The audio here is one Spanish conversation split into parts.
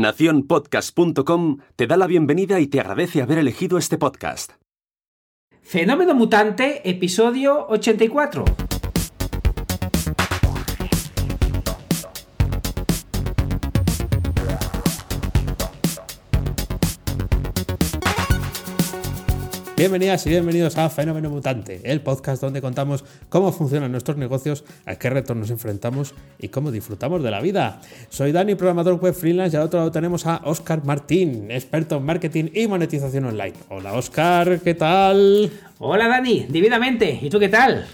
Naciónpodcast.com te da la bienvenida y te agradece haber elegido este podcast. Fenómeno Mutante, episodio 84. Bienvenidas y bienvenidos a Fenómeno Mutante, el podcast donde contamos cómo funcionan nuestros negocios, a qué retos nos enfrentamos y cómo disfrutamos de la vida. Soy Dani, programador web freelance, y al otro lado tenemos a Oscar Martín, experto en marketing y monetización online. Hola Oscar, ¿qué tal? Hola Dani, divinamente. ¿Y tú qué tal?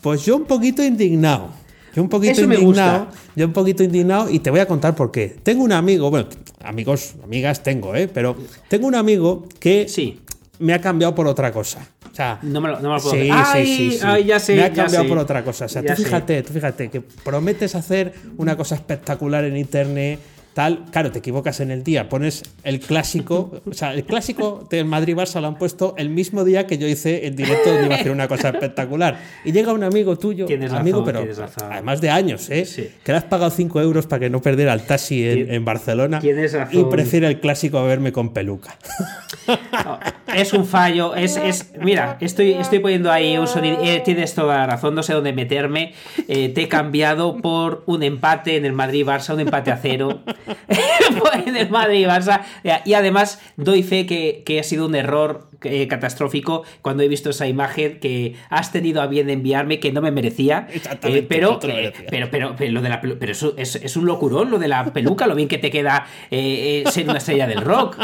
Pues yo un poquito indignado. Yo un poquito Eso indignado. Yo un poquito indignado y te voy a contar por qué. Tengo un amigo, bueno, amigos, amigas tengo, ¿eh? Pero tengo un amigo que Sí. Me ha cambiado por otra cosa. O sea, No me lo, no me lo puedo Sí, sí, Ay, sí, sí. ay, ya sé. Me ha cambiado por otra cosa. O sea, Ya tú fíjate, tú fíjate que prometes hacer una cosa espectacular en internet, tal. Claro, te equivocas en el día. Pones el clásico, o sea, el clásico del Madrid Barça lo han puesto el mismo día que yo hice el directo donde iba a hacer una cosa espectacular. Y llega un amigo tuyo, Tienes amigo, razón, pero tienes razón. además de años, ¿eh? Sí. Que le has pagado 5 euros para que no perdiera el taxi en, en Barcelona. Y prefiere el clásico a verme con peluca. No, es un fallo. Es, es, mira, estoy, estoy poniendo ahí un sonido. eh, tienes toda la razón, no sé dónde meterme. Eh, te he cambiado por un empate en el Madrid-Barça, un empate a cero. en el Madrid-Barça. Y además doy fe que, que ha sido un error eh, catastrófico cuando he visto esa imagen que has tenido a bien enviarme que no me merecía. Exactamente, Eh, pero, no te lo eh, merecía. pero, pero, pero lo de la pero eso es, es un locurón, lo de la peluca, lo bien que te queda eh, eh, ser una estrella del rock.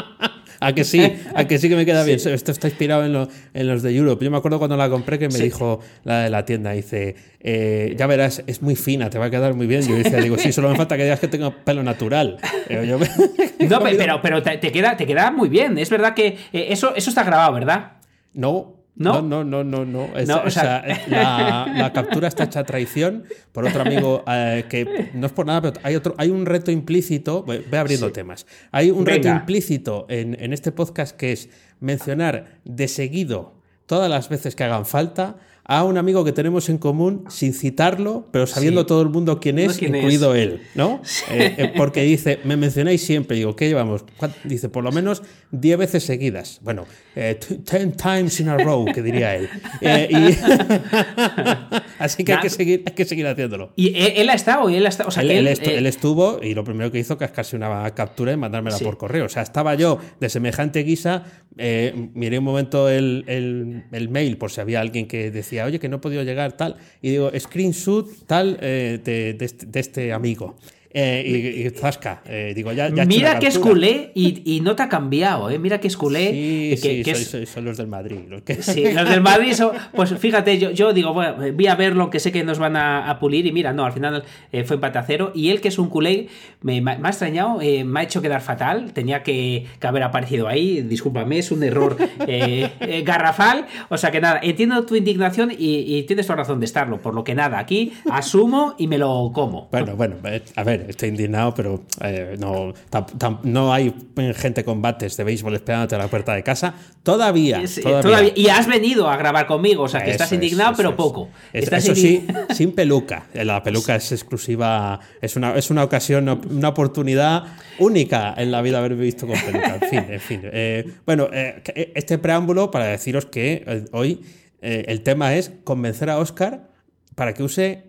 A que sí, a que sí que me queda bien. Esto está inspirado en, lo- en los de Europe. Yo me acuerdo cuando la compré que me Sí. dijo la de la tienda, dice, eh, ya verás, es muy fina, te va a quedar muy bien. Yo decía, digo, sí, solo me falta que digas que tengo pelo natural. Yo- No, pe- pero, pero te, te queda, te queda muy bien. Es verdad que eh, eso, eso está grabado, ¿verdad? No. ¿No? No, no, no, no, no. Es- No, o o sea- la, la captura está hecha a traición por otro amigo eh, que no es por nada, pero hay otro, hay un reto implícito. Voy, abriendo temas. Hay un reto implícito en, en este podcast que es mencionar de seguido todas las veces que hagan falta a un amigo que tenemos en común sin citarlo, pero sabiendo Sí. todo el mundo quién es, quién es. incluido él, ¿no? Eh, eh, porque dice, me mencionáis siempre, digo, ¿qué llevamos? ¿Cuán- Dice, por lo menos 10 veces seguidas. Bueno, eh, t- 10 times in a row, que diría él. Eh, y- Así que hay que, seguir, hay que seguir haciéndolo. Y él, él ha estado, y él ha estado. O sea, Él, él él, estu- eh, él estuvo y lo primero que hizo que es casi una captura y mandármela Sí. por correo. O sea, estaba yo de semejante guisa, eh, miré un momento el, el- el mail por si había alguien que decía, oye, que no he podido llegar, tal, y digo, screenshot tal eh, este, de este amigo. Eh, y, y zasca, eh, digo, ya, ya mira que es culé y, y no te ha cambiado, ¿eh? Mira que es culé. Sí, que, sí, que soy- es- soy- son los del Madrid. Los que... Sí, los del Madrid son, pues fíjate, yo, yo digo, bueno, voy a verlo, que sé que nos van a, a pulir, y mira, no, al final eh, fue empate a cero, y él que es un culé, me, me ha extrañado, eh, me ha hecho quedar fatal, tenía que, que haber aparecido ahí, discúlpame, es un error eh, eh, garrafal, o sea que nada, entiendo tu indignación y, y tienes toda razón de estarlo, por lo que nada, aquí asumo y me lo como. Bueno, bueno, eh, a ver, estoy indignado, pero eh, no, tam- tam- no hay gente con bates de béisbol esperándote a la puerta de casa. Todavía. Sí, todavía. todavía- y has venido a grabar conmigo, o sea que Eso estás es, indignado, eso pero poco. Es- Estás eso sí, sin peluca. Eh, La peluca es exclusiva, es una, es una ocasión, una oportunidad única en la vida haberme visto con peluca. En fin, en fin. Eh, bueno, eh, este preámbulo para deciros que hoy el tema es convencer a Oscar para que use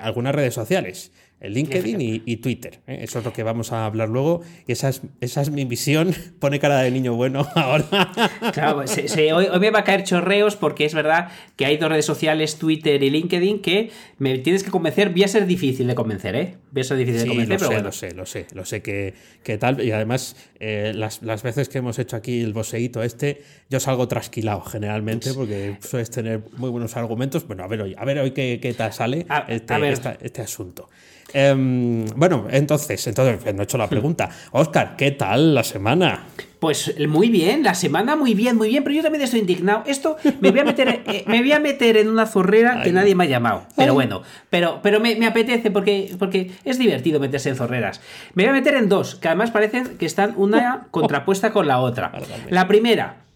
algunas redes sociales. El LinkedIn y, y Twitter. ¿eh? Eso es lo que vamos a hablar luego. Y esa es, esa es mi visión. Pone cara de niño bueno ahora. Claro, se- se- hoy, hoy me va a caer chorreos porque es verdad que hay dos redes sociales, Twitter y LinkedIn, que me tienes que convencer. Voy a ser difícil de convencer, ¿eh? Voy a ser difícil de convencer, lo pero sé, bueno. lo sé, lo sé, lo sé que, que tal. Y además, eh, las, las veces que hemos hecho aquí el boseíto este, yo salgo trasquilado generalmente porque sueles tener muy buenos argumentos. Bueno, a ver hoy, a ver hoy qué, qué tal sale A- este, a ver. esta- este asunto. Em, bueno, entonces, entonces pues, no he hecho la pregunta. Oscar, ¿qué tal la semana? Pues muy bien, la semana muy bien, muy bien, pero yo también estoy indignado. Esto me voy a meter, eh, me voy a meter en una zorrera que nadie me ha llamado. Pero Ay. bueno, pero, pero me, me apetece porque, porque es divertido meterse en zorreras. Me voy a meter en dos, que además parecen que están una contrapuesta con la otra. La primera, eh,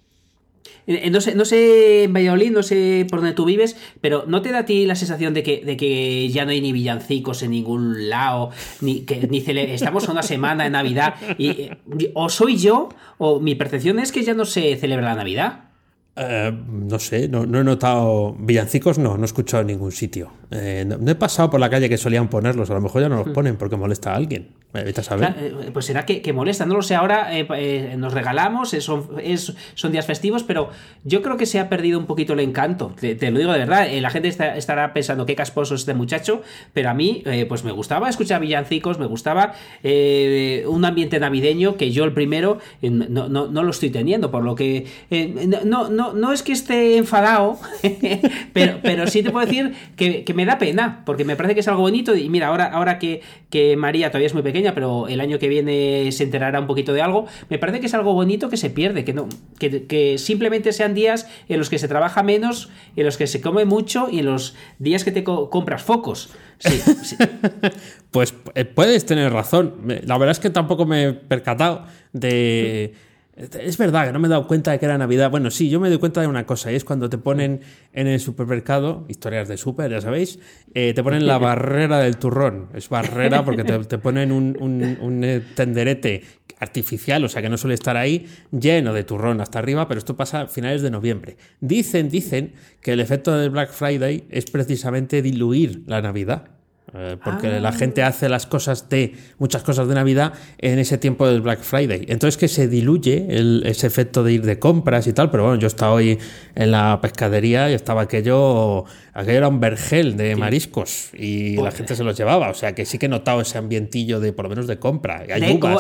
no sé, no sé en Valladolid, no sé por dónde tú vives, pero ¿no te da a ti la sensación de que, de que ya no hay ni villancicos en ningún lado? Ni que ni estamos a una semana de Navidad y eh, o soy yo o mi percepción es que ya no se celebra la Navidad. Eh, no sé, no, he notado. Villancicos no, no he escuchado en ningún sitio. Eh, no, he pasado por la calle que solían ponerlos, a lo mejor ya no los hmm. ponen porque molesta a alguien. Eh, pues será que, molesta, no lo sé. Ahora nos regalamos, son, son días festivos, pero yo creo que se ha perdido un poquito el encanto. Te, lo digo de verdad, la gente estará pensando qué casposo es este muchacho, pero a mí, pues me gustaba escuchar villancicos, me gustaba un ambiente navideño que yo el primero no, no, lo estoy teniendo, por lo que no no, es que esté enfadado, pero, pero sí te puedo decir que, me da pena, porque me parece que es algo bonito. Y mira, ahora, ahora que, que, María todavía es muy pequeña, pero el año que viene se enterará un poquito de algo, me parece que es algo bonito que se pierde, que, no, que, simplemente sean días en los que se trabaja menos, en los que se come mucho y en los días que te compras focos. pues eh, puedes tener razón. La verdad es que tampoco me he percatado de... Es verdad que no me he dado cuenta de que era Navidad. Bueno, sí, yo me doy cuenta de una cosa, y es cuando te ponen en el supermercado, historias de super, ya sabéis, eh, te ponen la barrera del turrón. Es barrera porque te, ponen un, un, eh, tenderete artificial, o sea que no suele estar ahí, lleno de turrón hasta arriba, pero esto pasa a finales de noviembre. Dicen, dicen que el efecto del Black Friday es precisamente diluir la Navidad. Eh, porque la ah. gente hace las cosas de muchas cosas de Navidad en ese tiempo del Black Friday. Entonces que se diluye ese efecto de ir de compras y tal, pero bueno, yo estaba hoy en la pescadería y estaba aquello aquello era un vergel de mariscos y la pues, gente se los llevaba. O sea que sí que he notado ese ambientillo de, por lo menos, de compra. de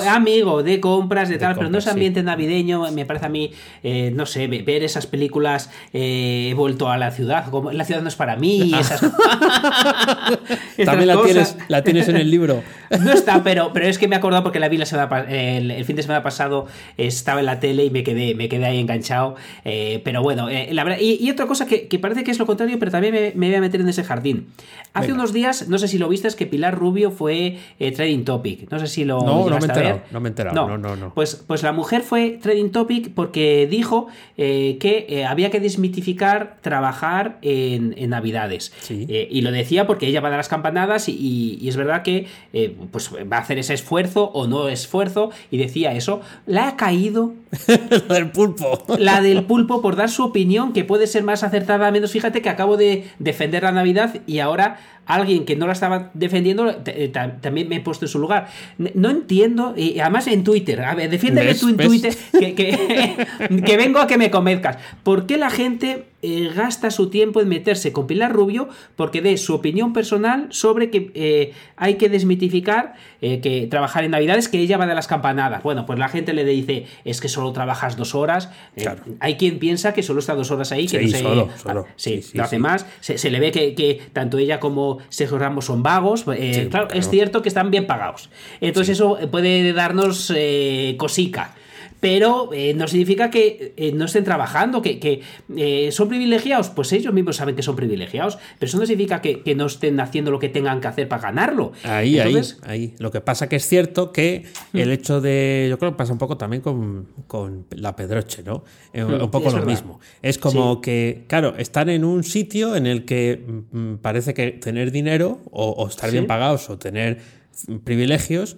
amigo, de compras, de, tal, pero no ese ambiente navideño. Me parece a mí, eh, no sé, ver esas películas, eh, he vuelto a la ciudad, como la ciudad no es para mí. Esas... También la tienes, la tienes en el libro. no está, pero, pero es que me he acordado porque la vi la semana, el, fin de semana pasado, estaba en la tele y me quedé, me quedé ahí enganchado. Eh, pero bueno, la verdad, y, otra cosa que, que parece que es lo contrario, pero también me me, voy a meter en ese jardín. Hace unos días, no sé si lo viste, es que Pilar Rubio fue eh, trading topic. No sé si lo no, no me he enterado, no me he enterado. No, no, no, Pues, pues la mujer fue trading topic porque dijo eh, que eh, había que desmitificar trabajar en, Navidades. y lo decía porque ella va a dar las campanadas y, es verdad que pues va a hacer ese esfuerzo o no esfuerzo y decía eso. La ha caído. la del pulpo. la del pulpo por dar su opinión que puede ser más acertada, menos. Fíjate que acabo de, defender la Navidad y ahora alguien que no la estaba defendiendo eh, también me he puesto en su lugar. No entiendo, y además en Twitter, a ver, defiéndeme tú en Twitter que, que, vengo a que me convenzcas. ¿Por qué la gente eh, gasta su tiempo en meterse con Pilar Rubio? Porque dé su opinión personal sobre que eh, hay que desmitificar que trabajar en Navidades, que ella va de las campanadas. Bueno, pues la gente le dice, es que solo trabajas dos horas. Hay quien piensa que solo está dos horas ahí, que no solo, solo. Sí, lo hace más. Se, le ve que, que tanto ella como Sergio Ramos son vagos. Eh, claro, es cierto que están bien pagados. Entonces eso puede darnos eh, cosica pero eh, no significa que eh, no estén trabajando, que, eh, son privilegiados, pues ellos mismos saben que son privilegiados, pero eso no significa que, no estén haciendo lo que tengan que hacer para ganarlo. Ahí, ahí, ahí. Lo que pasa que es cierto que hmm. el hecho de, yo creo que pasa un poco también con, la Pedroche, ¿no? Hmm, un poco lo mismo. Es como que, claro, están en un sitio en el que mm, parece que tener dinero o, estar bien pagados o tener privilegios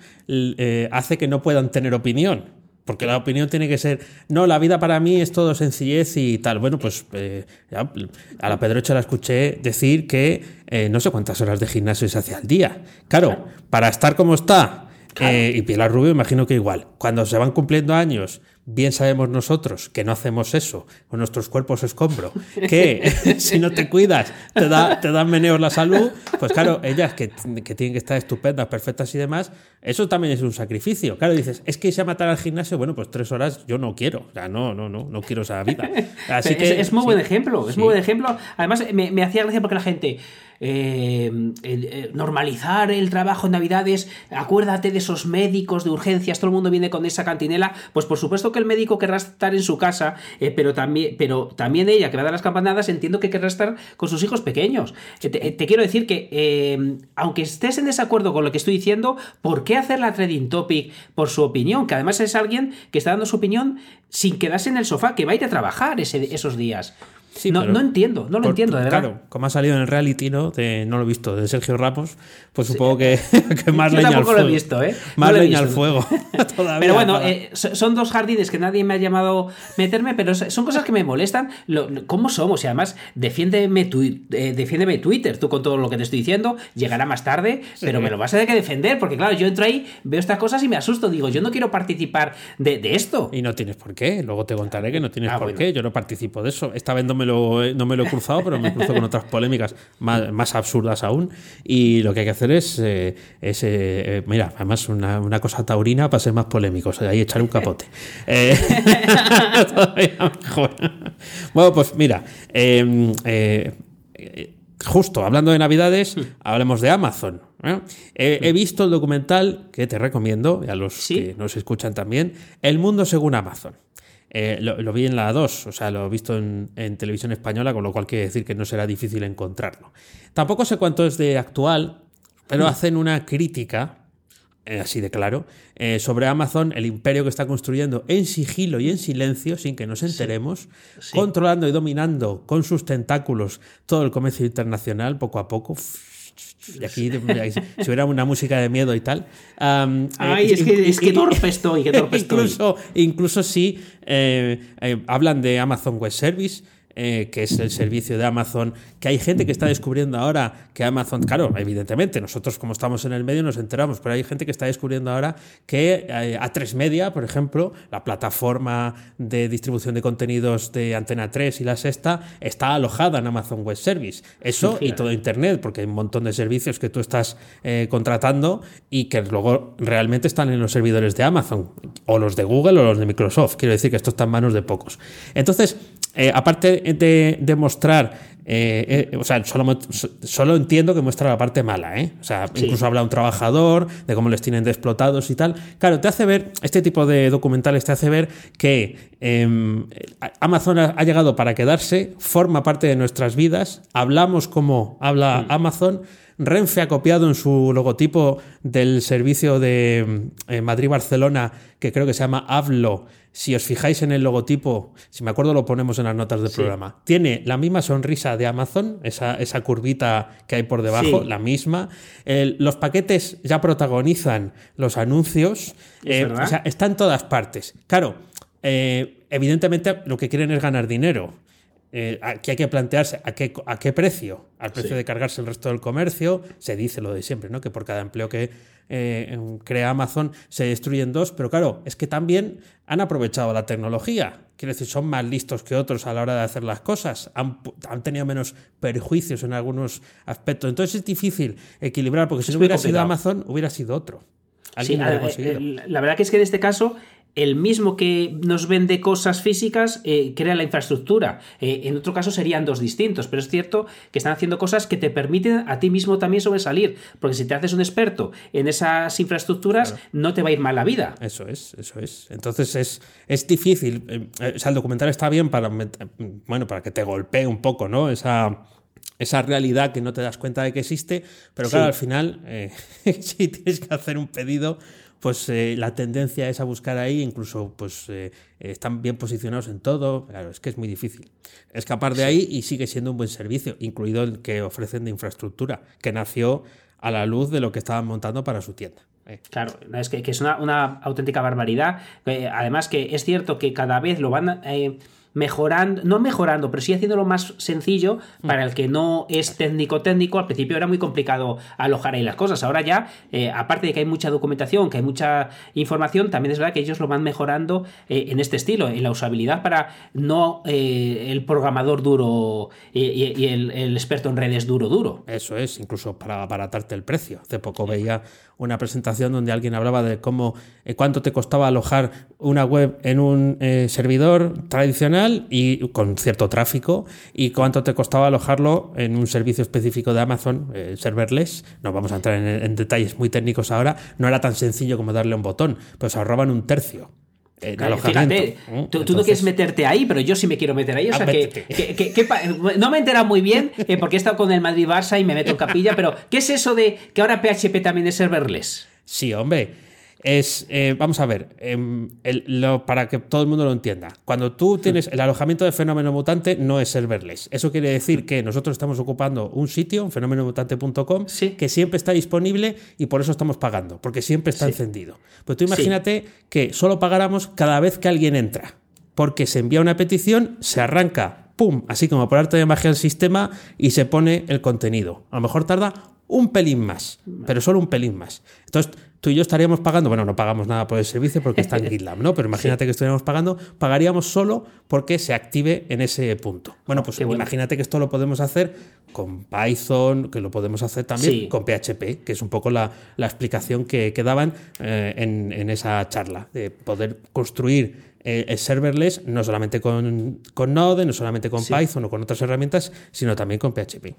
hace que no puedan tener opinión. Porque la opinión tiene que ser, no, la vida para mí es todo sencillez y tal. Bueno, pues eh, a la Pedrocha la escuché decir que eh, no sé cuántas horas de gimnasio se hace al día. Claro, para estar como está, eh, y Pilar Rubio imagino que igual, cuando se van cumpliendo años bien sabemos nosotros que no hacemos eso con nuestros cuerpos escombro, que si no te cuidas te, da, te dan meneos la salud, pues claro, ellas que, que, tienen que estar estupendas, perfectas y demás, eso también es un sacrificio. Claro, dices, es que a matar al gimnasio, bueno, pues tres horas yo no quiero, o sea, no, no, no, no quiero esa vida. Así que, es, muy buen ejemplo, es muy buen ejemplo. Además, me, me hacía gracia porque la gente eh, eh, normalizar el trabajo en Navidades, acuérdate de esos médicos de urgencias, todo el mundo viene con esa cantinela, pues por supuesto que el médico querrá estar en su casa, eh, pero, también, pero también ella que va a dar las campanadas entiendo que querrá estar con sus hijos pequeños. Te, quiero decir que, aunque estés en desacuerdo con lo que estoy diciendo, ¿por qué hacer la trading topic por su opinión? Que además es alguien que está dando su opinión sin quedarse en el sofá, que va a ir a trabajar esos días no, no, entiendo, no lo entiendo, de verdad. Claro, como ha salido en el reality, ¿no? De, no lo he visto, de Sergio Ramos, pues supongo que, más leña al fuego. lo he visto, ¿eh? Más leña al fuego. pero bueno, eh, son dos jardines que nadie me ha llamado meterme, pero son cosas que me molestan. ¿Cómo somos? Y además, defiéndeme, eh, defiéndeme Twitter, tú con todo lo que te estoy diciendo, llegará más tarde, pero me lo vas a tener que defender, porque claro, yo entro ahí, veo estas cosas y me asusto. Digo, yo no quiero participar de, esto. Y no tienes por qué, luego te contaré que no tienes ah, por qué, yo no participo de eso. Esta vez no me lo, no me lo he cruzado, pero me cruzo con otras polémicas más, absurdas aún. Y lo que hay que hacer es, eh, eh, mira, además una, cosa taurina para ser más polémicos, ahí echar un capote. Eh, todavía mejor. Bueno, pues mira, em, justo hablando de Navidades, hablemos de Amazon. He, visto el documental que te recomiendo, a los que nos escuchan también, El mundo según Amazon. Eh, lo, vi en la 2, o sea, lo he visto en, televisión española, con lo cual quiere decir que no será difícil encontrarlo. Tampoco sé cuánto es de actual, pero hacen una crítica, eh, así de claro, eh, sobre Amazon, el imperio que está construyendo en sigilo y en silencio, sin que nos enteremos, controlando y dominando con sus tentáculos todo el comercio internacional poco a poco y aquí, si hubiera una música de miedo y tal. Ay, es, que, es que torpe estoy, que torpe incluso, incluso si eh, eh, hablan de Amazon Web Service, eh, que es el servicio de Amazon, que hay gente que está descubriendo ahora que Amazon, claro, evidentemente, nosotros como estamos en el medio nos enteramos, pero hay gente que está descubriendo ahora que eh, A3 Media, por ejemplo, la plataforma de distribución de contenidos de Antena 3 y la Sexta, está alojada en Amazon Web Service. Eso y todo Internet, porque hay un montón de servicios que tú estás eh, contratando y que luego realmente están en los servidores de Amazon, o los de Google o los de Microsoft. Quiero decir que esto está en manos de pocos. Entonces, eh, aparte de, mostrar, eh, eh, o sea, solo, solo, entiendo que muestra la parte mala, ¿eh? O sea, incluso habla un trabajador, de cómo les tienen de explotados y tal. Claro, te hace ver, este tipo de documentales te hace ver que em, Amazon ha, llegado para quedarse, forma parte de nuestras vidas, hablamos como habla Amazon. Renfe ha copiado en su logotipo del servicio de Madrid-Barcelona, que creo que se llama Hablo, si os fijáis en el logotipo, si me acuerdo lo ponemos en las notas del programa, tiene la misma sonrisa de Amazon, esa, esa curvita que hay por debajo, la misma. los paquetes ya protagonizan los anuncios, eh, o sea, está en todas partes. Claro, eh, evidentemente lo que quieren es ganar dinero. Eh, aquí hay que plantearse a qué, a qué precio, al precio de cargarse el resto del comercio, se dice lo de siempre, ¿no? Que por cada empleo que eh, crea Amazon se destruyen dos, pero claro, es que también han aprovechado la tecnología. Quiero decir, son más listos que otros a la hora de hacer las cosas, han, tenido menos perjuicios en algunos aspectos. Entonces es difícil equilibrar, porque si no hubiera sido Amazon, hubiera sido otro. Sí, la verdad que es que en este caso el mismo que nos vende cosas físicas eh, crea la infraestructura. Eh, en otro caso serían dos distintos, pero es cierto que están haciendo cosas que te permiten a ti mismo también sobresalir, porque si te haces un experto en esas infraestructuras, no te va a ir mal la vida. Eso es, eso es. Entonces es, es difícil. Eh, o sea, el documental está bien para, bueno, para que te golpee un poco, ¿no? Esa esa realidad que no te das cuenta de que existe, pero claro, al final, si tienes que hacer un pedido, pues eh, la tendencia es a buscar ahí, incluso pues eh, están bien posicionados en todo, claro, es que es muy difícil escapar de ahí y sigue siendo un buen servicio, incluido el que ofrecen de infraestructura, que nació a la luz de lo que estaban montando para su tienda. Eh. Claro, es que, es una, una, auténtica barbaridad. además que es cierto que cada vez lo van mejorando, no mejorando, pero sí haciéndolo más sencillo mm. para el que no es técnico técnico. Al principio era muy complicado alojar ahí las cosas. Ahora ya, eh, aparte de que hay mucha documentación, que hay mucha información, también es verdad que ellos lo van mejorando eh, en este estilo, en la usabilidad para no eh, el programador duro y, el, experto en redes duro duro. Eso es, incluso para abaratarte el precio. Hace poco veía una presentación donde alguien hablaba de cómo cuánto te costaba alojar una web en un servidor tradicional y con cierto tráfico y cuánto te costaba alojarlo en un servicio específico de Amazon, eh, serverless. No vamos a entrar en, en, detalles muy técnicos ahora. No era tan sencillo como darle un botón, pero se ahorraban un tercio. Fíjate, tú, no quieres meterte ahí, pero yo sí me quiero meter ahí. O sea, que, no me he enterado muy bien eh, porque he estado con el Madrid Barça y me meto en capilla, pero ¿qué es eso de que ahora PHP también es serverless? Sí, hombre es, eh, vamos a ver, em, para que todo el mundo lo entienda. Cuando tú tienes el alojamiento de fenómeno mutante, no es serverless. Eso quiere decir que nosotros estamos ocupando un sitio, fenomenomutante.com, que siempre está disponible y por eso estamos pagando, porque siempre está encendido. Pues tú imagínate que solo pagáramos cada vez que alguien entra, porque se envía una petición, se arranca, pum, así como por arte de magia el sistema y se pone el contenido. A lo mejor tarda un pelín más, pero solo un pelín más. Entonces, tú y yo estaríamos pagando, bueno, no pagamos nada por el servicio porque está en GitLab, ¿no? Pero imagínate que estuviéramos pagando, pagaríamos solo porque se active en ese punto. Bueno, pues imagínate que esto lo podemos hacer con Python, que lo podemos hacer también con PHP, que es un poco la, explicación que, que daban eh, en, en esa charla, de poder construir eh, es serverless no solamente con, Node, no solamente con Python o con otras herramientas, sino también con PHP.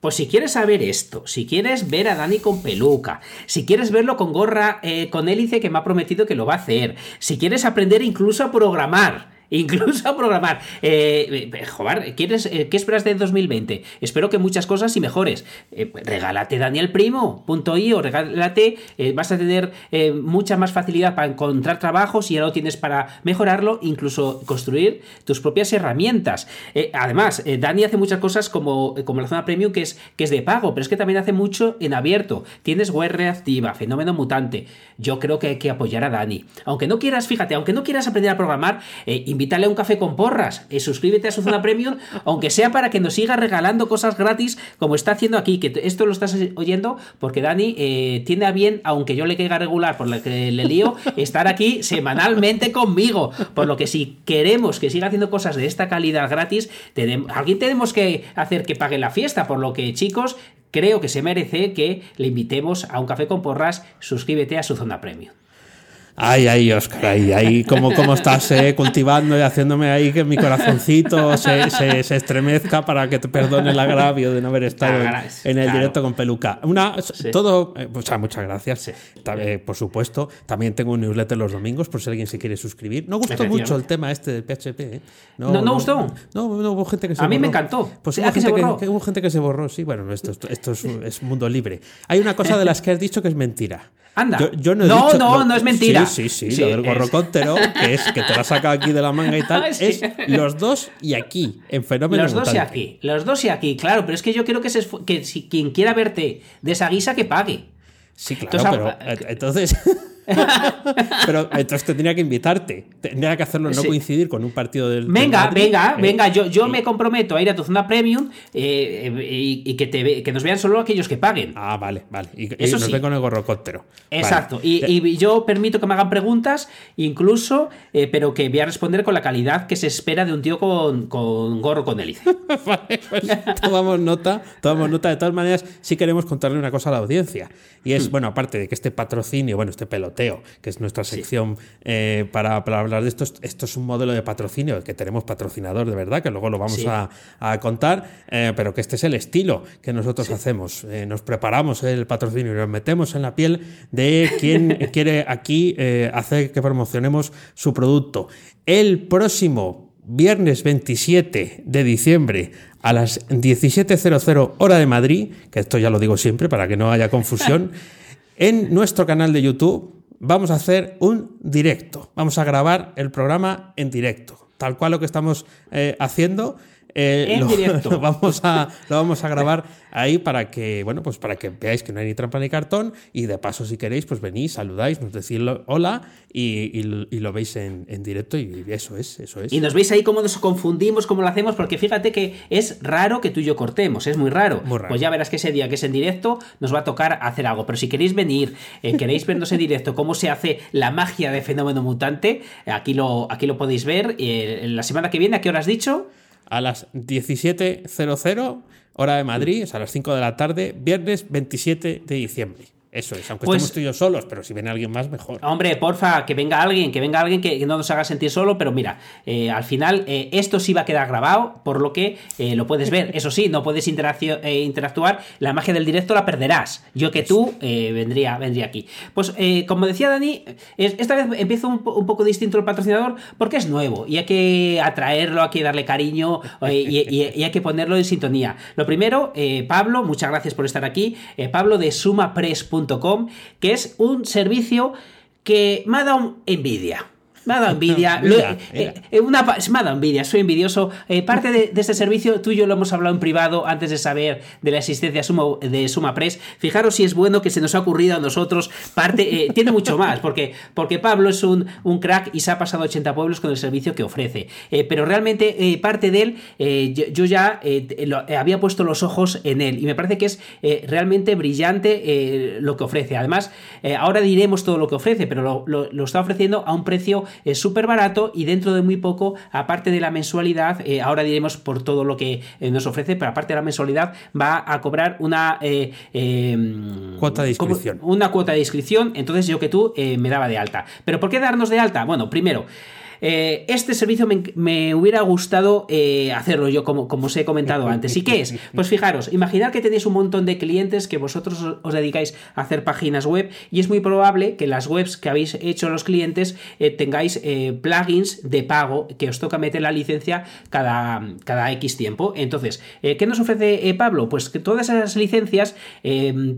Pues si quieres saber esto, si quieres ver a Dani con peluca, si quieres verlo con gorra, eh, con hélice que me ha prometido que lo va a hacer, si quieres aprender incluso a programar, Incluso a programar. Eh, eh ¿quieres, eh, ¿qué esperas de 2020? Espero que muchas cosas y mejores. Eh, pues regálate danielprimo.io, regálate, vas a tener mucha más facilidad para encontrar trabajo si ya lo tienes para mejorarlo, incluso construir tus propias herramientas. además, Dani hace muchas cosas como, como la zona premium que es, que es de pago, pero es que también hace mucho en abierto. Tienes web reactiva, fenómeno mutante. Yo creo que hay que apoyar a Dani. Aunque no quieras, fíjate, aunque no quieras aprender a programar, invítale a un café con porras y suscríbete a su zona premium, aunque sea para que nos siga regalando cosas gratis como está haciendo aquí, que esto lo estás oyendo porque Dani eh, tiene a bien, aunque yo le caiga regular por lo que le lío, estar aquí semanalmente conmigo. Por lo que si queremos que siga haciendo cosas de esta calidad gratis, tenemos, alguien tenemos que hacer que pague la fiesta, por lo que chicos, creo que se merece que le invitemos a un café con porras, suscríbete a su zona premium. Ay, ay, Oscar, ay, ahí, ¿cómo, cómo estás eh, cultivando y haciéndome ahí que mi corazoncito se, se, estremezca para que te perdone el agravio de no haber estado en, el directo con peluca. Una, Todo, eh, o sea, muchas gracias, eh, por supuesto. También tengo un newsletter los domingos, por si alguien se quiere suscribir. No gustó mucho el tema este del PHP. No, no, gustó. No, hubo gente que se A mí me encantó. Pues hubo, gente que, hubo gente que se borró, sí. Bueno, esto, esto, es, es mundo libre. Hay una cosa de las que has dicho que es mentira. Anda. Yo, no, no, no, es mentira. Sí, sí, sí, lo del gorrocóptero, que es que te lo ha sacado aquí de la manga y tal, es los dos y aquí, en fenómeno Los dos y aquí, los dos y aquí, claro, pero es que yo quiero que, se, que si quien quiera verte de esa guisa, que pague. Sí, claro, pero entonces... Pero entonces tendría que invitarte. Tendría que hacerlo, no coincidir con un partido del. Venga, venga, eh, venga. Yo, yo me comprometo a ir a tu zona premium eh, y, que, te, que nos vean solo aquellos que paguen. Ah, vale, vale. Y, Eso nos con el gorrocóptero. Exacto. Y, yo permito que me hagan preguntas, incluso, eh, pero que voy a responder con la calidad que se espera de un tío con, con gorro con hélice. vale, pues tomamos nota, tomamos nota. De todas maneras, sí queremos contarle una cosa a la audiencia. Y es, hmm. bueno, aparte de que este patrocinio, bueno, este pelotón que es nuestra sección eh, para, hablar de esto. Esto es un modelo de patrocinio, que tenemos patrocinador de verdad, que luego lo vamos a, contar, eh, pero que este es el estilo que nosotros hacemos. Eh, nos preparamos el patrocinio y nos metemos en la piel de quien quiere aquí hacer que promocionemos su producto. El próximo viernes 27 de diciembre a las 17.00 hora de Madrid, que esto ya lo digo siempre para que no haya confusión, en nuestro canal de YouTube vamos a hacer un directo. Vamos a grabar el programa en directo. Tal cual lo que estamos eh, haciendo. Eh, en directo. vamos a, lo vamos a grabar ahí para que, bueno, pues para que veáis que no hay ni trampa ni cartón y de paso si queréis, pues venís, saludáis, nos decís hola y, lo veis en, directo y eso es, eso es. Y nos veis ahí cómo nos confundimos, cómo lo hacemos, porque fíjate que es raro que tú y yo cortemos, es muy raro. Pues ya verás que ese día que es en directo nos va a tocar hacer algo, pero si queréis venir, eh, queréis vernos en directo cómo se hace la magia de fenómeno mutante, aquí lo, aquí lo podéis ver. Eh, la semana que viene, ¿a qué hora has dicho? A las 17.00 hora de Madrid, es a las 5 de la tarde, viernes 27 de diciembre. Eso es, aunque Pues- estemos tú y yo solos, pero si viene alguien más, mejor. Hombre, porfa, que venga alguien, que venga alguien que, que no nos haga sentir solo, pero mira, eh, al final eh, esto sí va a quedar grabado, por lo que eh, lo puedes ver. Eso sí, no puedes interactuar, la magia del directo la perderás. Yo que tú vendría, vendría aquí. Pues como decía Dani, es- esta vez empieza un, po- un poco distinto el patrocinador porque es nuevo y hay que atraerlo, hay que darle cariño y, y- y hay que ponerlo en sintonía. Lo primero, Pablo, muchas gracias por estar aquí. Pablo de sumapress.com, que es un servicio que me ha dado envidia. Me ha dado envidia. Mira, eh, mira. eh, una, me ha dado envidia, soy envidioso. Eh, parte de, de este servicio, tú y yo lo hemos hablado en privado antes de saber de la existencia Sumo- de SumaPress. Fijaros si es bueno que se nos ha ocurrido a nosotros. Parte, eh, tiene mucho más, porque, porque Pablo es un, un crack y se ha pasado 80 pueblos con el servicio que ofrece. Pero realmente parte de él, yo, yo ya lo- había puesto los ojos en él y me parece que es realmente brillante lo que ofrece. Además, ahora diremos todo lo que ofrece, pero lo, lo- lo está ofreciendo a un precio eh, súper barato y dentro de muy poco, aparte de la mensualidad, eh, ahora diremos por todo lo que eh, nos ofrece, pero aparte de la mensualidad va a cobrar una eh, eh, Cuota de inscripción. Una cuota de inscripción, entonces yo que tú me daba de alta. ¿Pero por qué darnos de alta? Bueno, primero... eh, este servicio me, me hubiera gustado eh, hacerlo yo, como, como os he comentado antes. ¿Y qué es? Pues fijaros, imaginad que tenéis un montón de clientes que vosotros os- dedicáis a hacer páginas web y es muy probable que las webs que habéis hecho los clientes eh, tengáis plugins de pago que os toca meter la licencia cada, cada X tiempo. Entonces, ¿qué nos ofrece Pablo? Pues que todas esas licencias,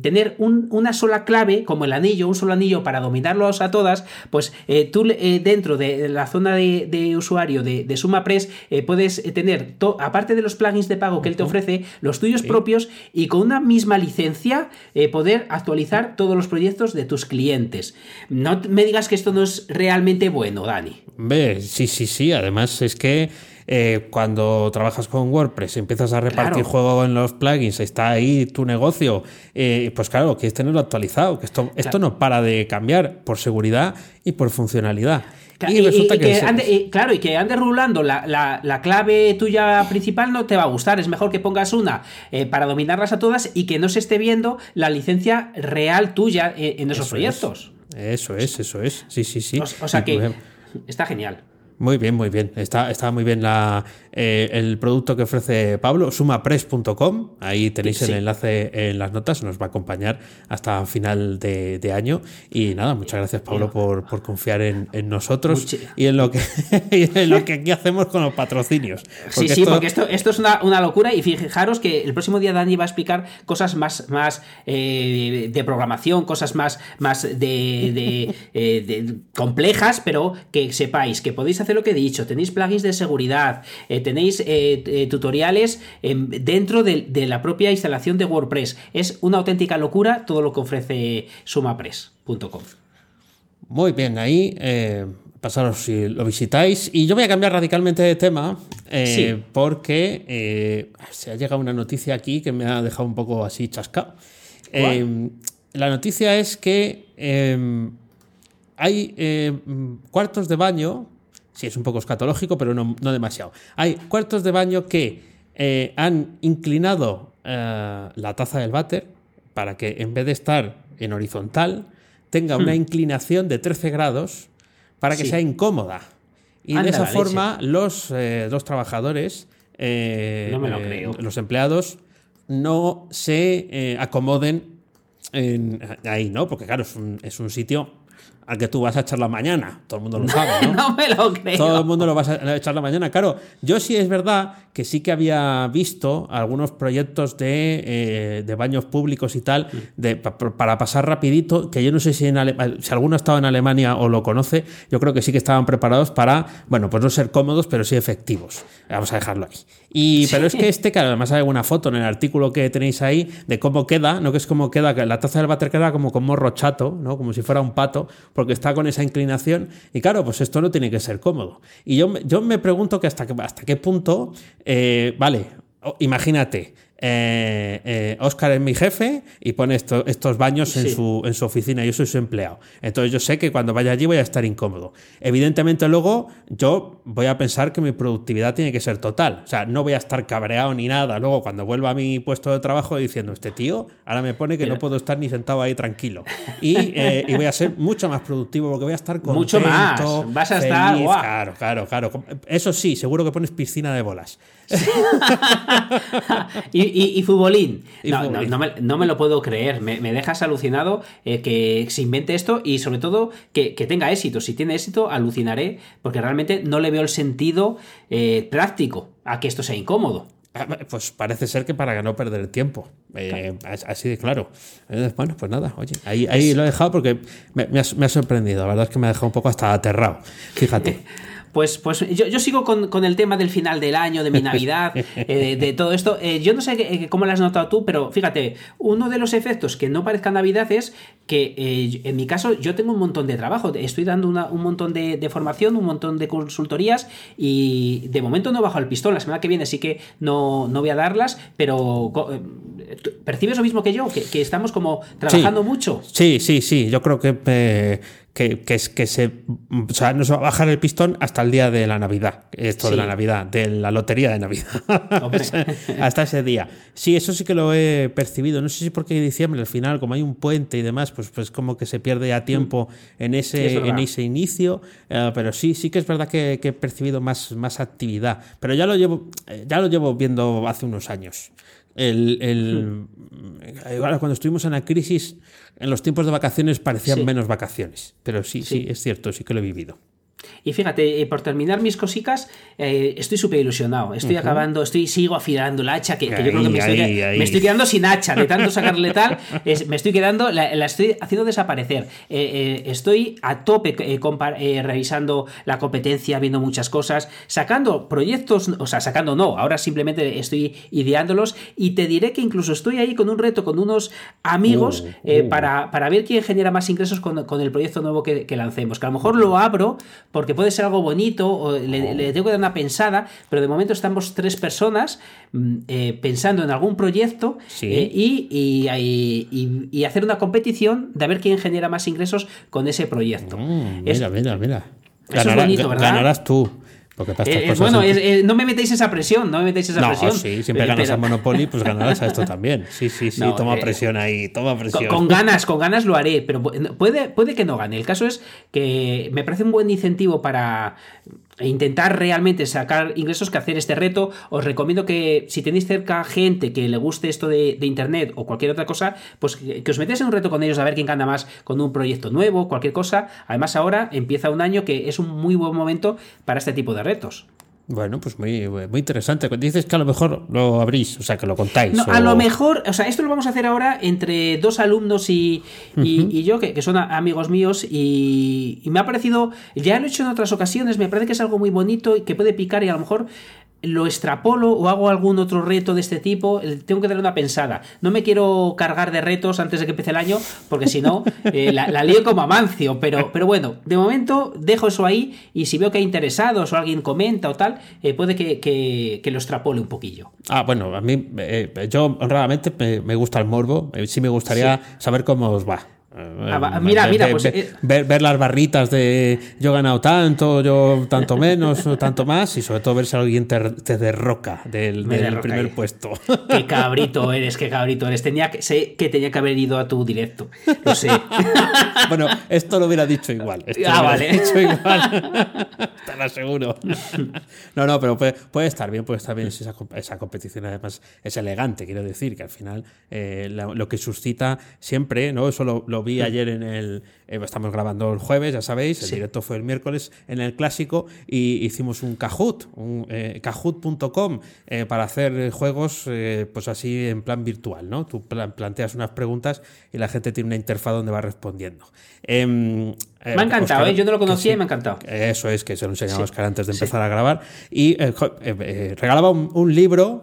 tener un- una sola clave, como el anillo, un solo anillo para dominarlos a todas, pues tú dentro de la zona de, de usuario de, de SumaPress eh, puedes eh, tener, to- aparte de los plugins de pago que él te ofrece, los tuyos propios y con una misma licencia eh, poder actualizar todos los proyectos de tus clientes. No me digas que esto no es realmente bueno, Dani. Ve, sí, sí, sí. Además es que eh, cuando trabajas con WordPress, empiezas a repartir Claro. juego en los plugins, está ahí tu negocio, eh, pues claro, quieres tenerlo actualizado, que esto, esto no para de cambiar por seguridad y por funcionalidad. Y, resulta que, ande- y, claro, y que ande rulando la, la- la clave tuya principal no te va a gustar. Es mejor que pongas una eh, para dominarlas a todas y que no se esté viendo la licencia real tuya eh, en esos Eso proyectos. es, eso es, eso es. Sí, sí, sí. O, o sea que está genial. Muy bien, muy bien. Está, está muy bien la, eh, el producto que ofrece Pablo, sumapress.com. Ahí tenéis Sí. el enlace en las notas, nos va a acompañar hasta final de, de año. Y nada, muchas gracias Pablo por, por confiar en, en nosotros y en lo, que, y en lo que aquí hacemos con los patrocinios. Sí, sí, porque esto, esto es una, una locura y fijaros que el próximo día Dani va a explicar cosas más, más eh, de programación, cosas más, más de, de, eh, de complejas, pero que sepáis que podéis hacer lo que he dicho, tenéis plugins de seguridad, eh, tenéis eh, eh, tutoriales em, dentro de, de la propia instalación de WordPress. Es una auténtica locura todo lo que ofrece sumapress.com. Muy bien, ahí eh, pasaros si lo visitáis. Y yo voy a cambiar radicalmente de tema eh, Sí. porque eh, se ha llegado una noticia aquí que me ha dejado un poco así chascado. Eh, la noticia es que eh, hay eh, cuartos de baño, sí es un poco escatológico, pero no, no demasiado. Hay cuartos de baño que eh, han inclinado eh, la taza del váter para que en vez de estar en horizontal, tenga una inclinación de 13 grados para que Hmm. Sí. sea incómoda. Y Anda de esa forma los, eh, los trabajadores, eh, No me lo eh, creo. los empleados, no se acomoden en- ahí, ¿no? Porque claro, es un, es un sitio al que tú vas a echar la mañana, todo el mundo lo sabe, ¿no? no me lo creo. Todo el mundo lo vas a echar la mañana. Claro, yo sí es verdad que sí que había visto algunos proyectos de, eh, de baños públicos y tal, de, pa- para pasar rapidito, que yo no sé si, en Ale- si alguno ha estado en Alemania o lo conoce, yo creo que sí que estaban preparados para, bueno, pues no ser cómodos, pero sí efectivos. Vamos a dejarlo ahí. Y, Pero es que este, claro, además hay una foto en el artículo que tenéis ahí de cómo queda, ¿no? Que es como queda, que la taza del váter queda como con morro chato, ¿no? Como si fuera un pato, porque está con esa inclinación. Y claro, pues esto no tiene que ser cómodo. Y yo, me- yo me pregunto que hasta, que, hasta qué punto, eh, vale, imagínate, eh, eh, Oscar es mi jefe y pone estos baños en, su, en su oficina, yo soy su empleado. Entonces yo sé que cuando vaya allí voy a estar incómodo. Evidentemente luego yo voy a pensar que mi productividad tiene que ser total. O sea, no voy a estar cabreado ni nada. Luego cuando vuelva a mi puesto de trabajo diciendo, este tío ahora me pone que no puedo estar ni sentado ahí tranquilo. Y, eh, y, voy a ser mucho más productivo porque voy a estar contento. Mucho más. Vas a estar... Claro, claro, claro. Eso sí, seguro que pones piscina de bolas. y, futbolín. no, me, lo puedo creer. Me, dejas alucinado eh, que se invente esto y sobre todo que, tenga éxito. Si tiene éxito, alucinaré porque realmente no le veo el sentido eh, práctico a que esto sea incómodo. Ah, pues parece ser que para no perder el tiempo. Eh, así de claro. bueno, pues nada, oye, ahí, ahí lo he dejado porque me, me, ha, me, ha, sorprendido. La verdad es que me ha dejado un poco hasta aterrado. Fíjate. Pues, pues yo, sigo con, el tema del final del año, de mi Navidad, eh, de, todo esto. Eh, yo no sé eh, cómo lo has notado tú, pero fíjate, uno de los efectos que no parezca Navidad es que en mi caso yo tengo un montón de trabajo. Estoy dando un montón de, formación, un montón de consultorías y de momento no bajo el pistón. La semana que viene sí que no, no voy a darlas, pero ¿percibes lo mismo que yo? Que, estamos como trabajando mucho. Sí, sí, sí. Yo creo que que, que, que se, o sea, nos va a bajar el pistón hasta el día de la Navidad, esto de la Navidad, de la lotería de Navidad, hasta ese día. Sí, eso sí que lo he percibido. No sé si porque en diciembre, al final, como hay un puente y demás, pues, pues como que se pierde ya tiempo mm. en ese, en ese inicio, eh, pero sí, sí que es verdad que, he percibido más, más actividad. Pero ya lo llevo, ya lo llevo viendo hace unos años. El, el, hmm. cuando estuvimos en la crisis, en los tiempos de vacaciones parecían menos vacaciones. Pero sí, sí, es cierto, sí que lo he vivido. Y fíjate, eh, por terminar mis cositas, eh, estoy súper ilusionado. Estoy acabando, estoy, sigo afilando la hacha, que, yo creo que me estoy, quedando sin hacha, de tanto sacarle tal, me estoy quedando, la, estoy haciendo desaparecer. Eh, estoy a tope revisando la competencia, viendo muchas cosas, sacando proyectos, o sea, sacando no, ahora simplemente estoy ideándolos y te diré que incluso estoy ahí con un reto con unos amigos uh, uh. Para, para, ver quién genera más ingresos con, el proyecto nuevo que, que lancemos. Que a lo mejor lo abro porque puede ser algo bonito, o le, tengo que dar una pensada, pero de momento estamos tres personas mm, eh, pensando en algún proyecto eh, y, y, hacer una competición de ver quién genera más ingresos con ese proyecto. Mm, mira, mira, mira. Eso es bonito, ¿verdad? Ganarás tú. Eh, bueno, no me metéis esa presión, no me metéis esa presión. Sí, siempre ganas a Monopoly, pues ganarás a esto también. Sí, sí, sí, toma presión ahí, toma presión. Con, ganas, con ganas lo haré, pero puede, puede que no gane. El caso es que me parece un buen incentivo para e intentar realmente sacar ingresos que hacer este reto. Os recomiendo que si tenéis cerca gente que le guste esto de, internet o cualquier otra cosa, pues que, os metáis en un reto con ellos a ver quién gana más con un proyecto nuevo, cualquier cosa. Además ahora empieza un año que es un muy buen momento para este tipo de retos. Bueno, pues muy, muy interesante. Dices que a lo mejor lo abrís, o sea, que lo contáis. No, A lo mejor, o sea, esto lo vamos a hacer ahora entre dos alumnos y, y, yo, que, que, son amigos míos, y, y, me ha parecido, ya lo he hecho en otras ocasiones, me parece que es algo muy bonito y que puede picar y a lo mejor lo extrapolo o hago algún otro reto de este tipo, tengo que dar una pensada. No me quiero cargar de retos antes de que empiece el año, porque si no, eh, la, lío como amancio. Pero, pero bueno, de momento dejo eso ahí y si veo que hay interesados o alguien comenta o tal, eh, puede que, lo extrapole un poquillo. Ah, bueno, a mí, eh, yo honradamente me, gusta el morbo, sí me gustaría saber cómo os va. Ah, mira, mira, pues, eh, ver, las barritas de yo he ganado tanto, yo tanto menos, tanto más, y sobre todo ver si alguien te, derroca del, primer puesto. Qué cabrito eres, qué cabrito eres. Tenía que, sé que tenía que haber ido a tu directo. Lo sé. bueno, esto lo hubiera dicho igual. ah, vale. Dicho igual. Te lo aseguro. no, no, pero puede, estar bien, puede estar bien esa, esa competición. Además, es elegante, quiero decir, que al final eh, lo, que suscita siempre, ¿no? Eso lo vi ayer en el. Eh, estamos grabando el jueves, ya sabéis, el directo fue el miércoles en el clásico y hicimos un Kahoot, un eh, kahoot.com eh, para hacer juegos pues así en plan virtual, ¿no? Tú planteas unas preguntas y la gente tiene una interfaz donde va respondiendo. Em, me ha encantado, ¿eh? yo no lo conocía y me ha encantado. Eso es, que se lo enseñaba Oscar antes de empezar a grabar. Y regalaba un, libro,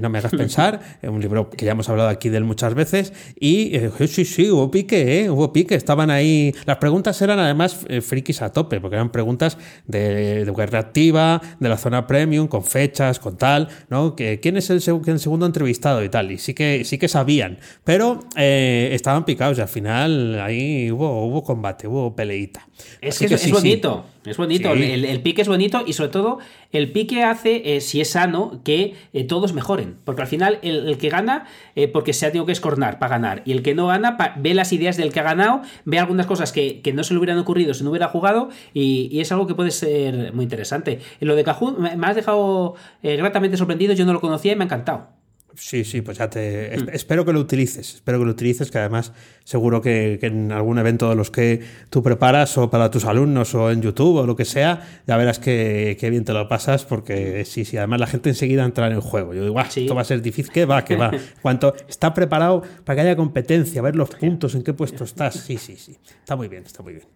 no me hagas pensar, un libro que ya hemos hablado aquí de él muchas veces. Y sí, sí, hubo pique, hubo pique. Estaban ahí. Las preguntas eran además frikis a tope, porque eran preguntas de, de guerra activa, de la zona premium, con fechas, con tal, ¿no? Que, ¿Quién es el, el segundo entrevistado y tal? Y sí que, sí que sabían, pero estaban picados y al final ahí hubo, hubo combate, hubo peleita. Es que, es, bonito, es bonito, el, pique es bonito y sobre todo el pique hace, eh, si es sano, que eh, todos mejoren, porque al final el, que gana, eh, porque se ha tenido que escornar para ganar, y el que no gana ve las ideas del que ha ganado, ve algunas cosas que, no se le hubieran ocurrido si no hubiera jugado y, es algo que puede ser muy interesante. Lo de Cajun me, me has dejado gratamente sorprendido, yo no lo conocía y me ha encantado. Sí, sí, pues ya te. Hmm. Espero que lo utilices. Espero que lo utilices, que además seguro que, en algún evento de los que tú preparas, o para tus alumnos, o en YouTube, o lo que sea, ya verás que, bien te lo pasas, porque sí, sí, además la gente enseguida entra en el juego. Yo digo, esto va a ser difícil, que va, que va. Cuanto está preparado para que haya competencia, ver los puntos, en qué puesto estás. Sí, sí, sí. Está muy bien, está muy bien.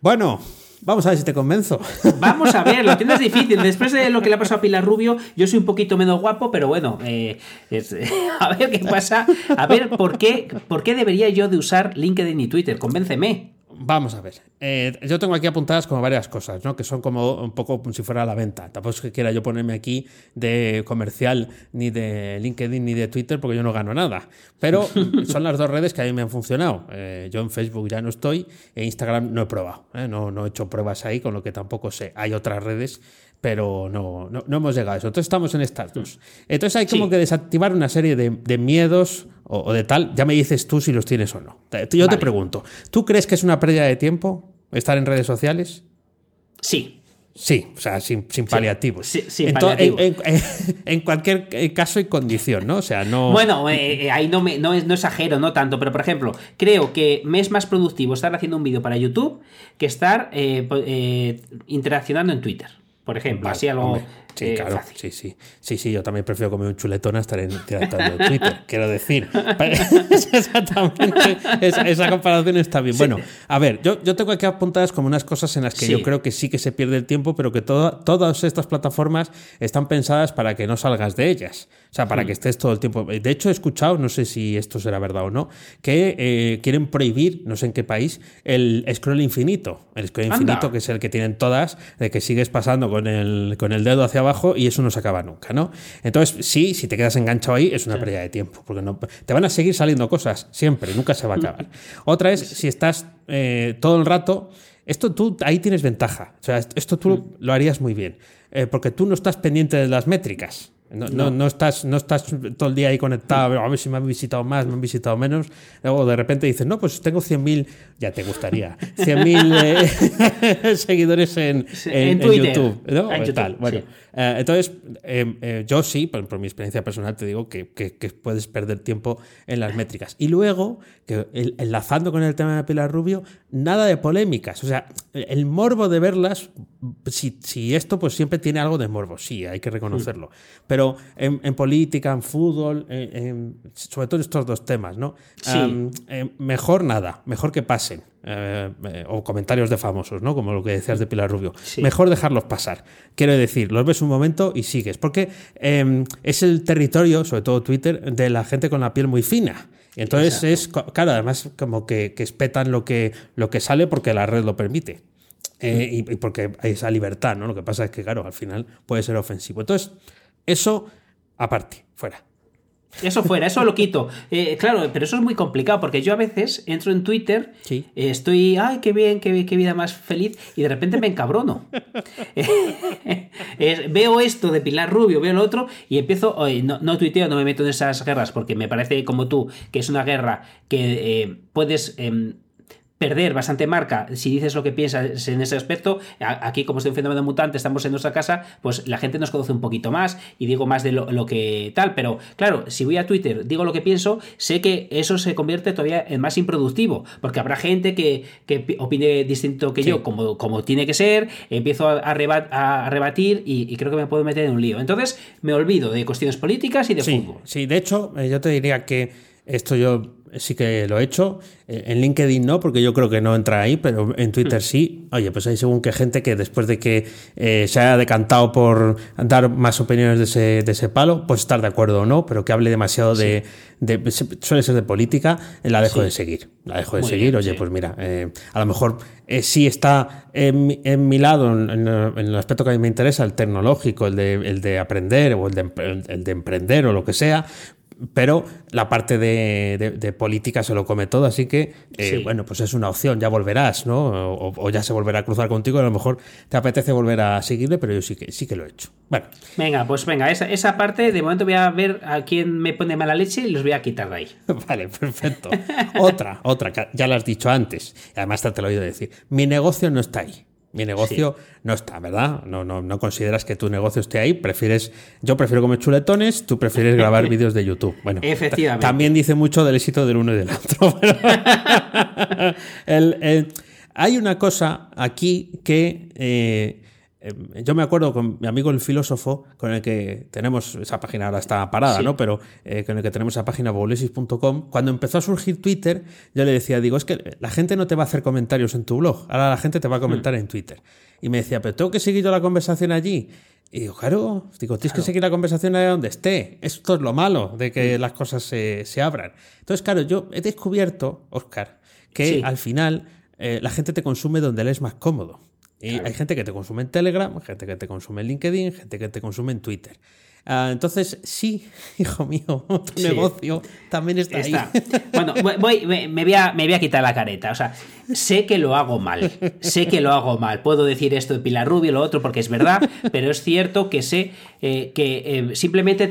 Bueno, Vamos a ver si te convenzo. Vamos a ver, lo tienes difícil. Después de lo que le ha pasado a Pilar Rubio, yo soy un poquito menos guapo, pero bueno, eh, a ver qué pasa. A ver, ¿por qué, ¿por qué debería yo de usar LinkedIn y Twitter? Convénceme. Vamos a ver. Eh, yo tengo aquí apuntadas como varias cosas, ¿no? Que son como un poco como si fuera la venta. Tampoco es que quiera yo ponerme aquí de comercial ni de LinkedIn ni de Twitter porque yo no gano nada. Pero son las dos redes que a mí me han funcionado. Eh, yo en Facebook ya no estoy e Instagram no he probado. ¿eh? No, no he hecho pruebas ahí, con lo que tampoco sé. Hay otras redes pero no, no, hemos llegado a eso. Entonces estamos en estas dos. Entonces hay como que desactivar una serie de, miedos o, de tal. Ya me dices tú si los tienes o no. Yo te pregunto, ¿tú crees que es una pérdida de tiempo estar en redes sociales? Sí. Sí, o sea, sin, paliativos. Sí, en, En, cualquier caso y condición, ¿no? O sea, no. Bueno, eh, eh, ahí no, me, no, no, exagero, no tanto, pero por ejemplo, creo que me es más productivo estar haciendo un vídeo para YouTube que estar eh, interaccionando en Twitter por ejemplo, así algo. Sí, eh, claro, sí, sí. Sí, sí, yo también prefiero comer un chuletón a estar en, Twitter, quiero decir. Exactamente, esa, comparación está bien. Bueno, a ver, yo, yo tengo aquí apuntadas como unas cosas en las que yo creo que sí que se pierde el tiempo, pero que todas estas plataformas están pensadas para que no salgas de ellas. O sea, para hmm. que estés todo el tiempo. De hecho, he escuchado, no sé si esto será verdad o no, que eh, quieren prohibir, no sé en qué país, el scroll infinito. El scroll infinito, que es el que tienen todas, de que sigues pasando con el, con el dedo hacia abajo y eso no se acaba nunca, ¿no? Entonces, sí, si te quedas enganchado ahí, es una pérdida de tiempo, porque no, te van a seguir saliendo cosas siempre, nunca se va a acabar. Otra es si estás eh, todo el rato. Esto tú ahí tienes ventaja. O sea, esto tú mm. lo harías muy bien. Eh, porque tú no estás pendiente de las métricas. No, no. estás, no estás todo el día ahí conectado, a ver si me han visitado más, me han visitado menos. Luego de repente dices, no, pues tengo 100.000, ya te gustaría, 100.000 eh, seguidores en, en, YouTube. ¿no? tal. Bueno, eh, entonces, em, eh, yo sí, por, por, mi experiencia personal, te digo que, que, puedes perder tiempo en las métricas. Y luego, que enlazando con el tema de Pilar Rubio, nada de polémicas. O sea, el morbo de verlas, si, si esto pues siempre tiene algo de morbo, sí, hay que reconocerlo. Pero pero en, política, en fútbol, sobre todo estos dos temas, ¿no? Eh, mejor nada, mejor que pasen. Eh, eh, o comentarios de famosos, ¿no? Como lo que decías de Pilar Rubio. Mejor dejarlos pasar. Quiero decir, los ves un momento y sigues. Porque em, es el territorio, sobre todo Twitter, de la gente con la piel muy fina. Entonces es, claro, además como que, que espetan lo que, lo que sale porque la red lo permite. y, y, porque hay esa libertad, ¿no? Lo que pasa es que, claro, al final puede ser ofensivo. Entonces, eso aparte, fuera. Eso fuera, eso lo quito. Eh, claro, pero eso es muy complicado porque yo a veces entro en Twitter, eh, estoy, ay, qué bien, qué, qué, vida más feliz, y de repente me encabrono. veo esto de Pilar Rubio, veo lo otro, y empiezo, no, no tuiteo, no me meto en esas guerras porque me parece como tú que es una guerra que eh, puedes em, perder bastante marca si dices lo que piensas en ese aspecto. Aquí, como estoy un fenómeno mutante, estamos en nuestra casa, pues la gente nos conoce un poquito más y digo más de lo, que tal. Pero claro, si voy a Twitter, digo lo que pienso, sé que eso se convierte todavía en más improductivo, porque habrá gente que, opine distinto que yo, como, como tiene que ser, empiezo a, rebatir y, creo que me puedo meter en un lío. Entonces, me olvido de cuestiones políticas y de fútbol. Sí, de hecho, eh, yo te diría que esto yo sí que lo he hecho. Eh, en LinkedIn no, porque yo creo que no entra ahí, pero en Twitter sí. Oye, pues hay según qué gente que después de que eh, se haya decantado por dar más opiniones de ese, de ese palo, pues estar de acuerdo o no, pero que hable demasiado de, Suele ser de política, la dejo de seguir. La dejo de seguir. Oye, pues mira, a lo mejor sí está en, en mi lado, en, el aspecto que a mí me interesa, el tecnológico, el de, el de aprender o el de, el de emprender o lo que sea, pero la parte de, política se lo come todo, así que, eh, bueno, pues es una opción, ya volverás, ¿no? O, ya se volverá a cruzar contigo, a lo mejor te apetece volver a seguirle, pero yo sí que, sí que lo he hecho. Bueno. Venga, pues venga, esa, esa parte, de momento voy a ver a quién me pone mala leche y los voy a quitar de ahí. Vale, perfecto. otra, otra, ya lo has dicho antes, además te lo he oído decir, mi negocio no está ahí. Mi negocio no está, ¿verdad? No, no, no consideras que tu negocio esté ahí. Prefieres, yo prefiero comer chuletones, tú prefieres grabar vídeos de YouTube. Bueno, efectivamente. También dice mucho del éxito del uno y del otro. hay una cosa aquí que eh, yo me acuerdo con mi amigo el filósofo, con el que tenemos, esa página ahora está parada, ¿no? Pero eh, con el que tenemos esa página bowlesis.com, cuando empezó a surgir Twitter, yo le decía, digo, es que la gente no te va a hacer comentarios en tu blog, ahora la gente te va a comentar mm. en Twitter. Y me decía, pero tengo que seguir yo la conversación allí. Y digo, claro, digo, tienes que seguir la conversación allá donde esté. Esto es lo malo de que mm. las cosas se, abran. Entonces, claro, yo he descubierto, Oscar, que al final eh, la gente te consume donde le es más cómodo. Y hay gente que te consume en Telegram, gente que te consume en LinkedIn, gente que te consume en Twitter. Ah, entonces, sí, hijo mío, tu negocio también está, ahí. Bueno, voy, me, voy a, me voy a quitar la careta. O sea, sé que lo hago mal. Sé que lo hago mal. Puedo decir esto de Pilar Rubio, lo otro, porque es verdad, pero es cierto que sé eh, que eh, simplemente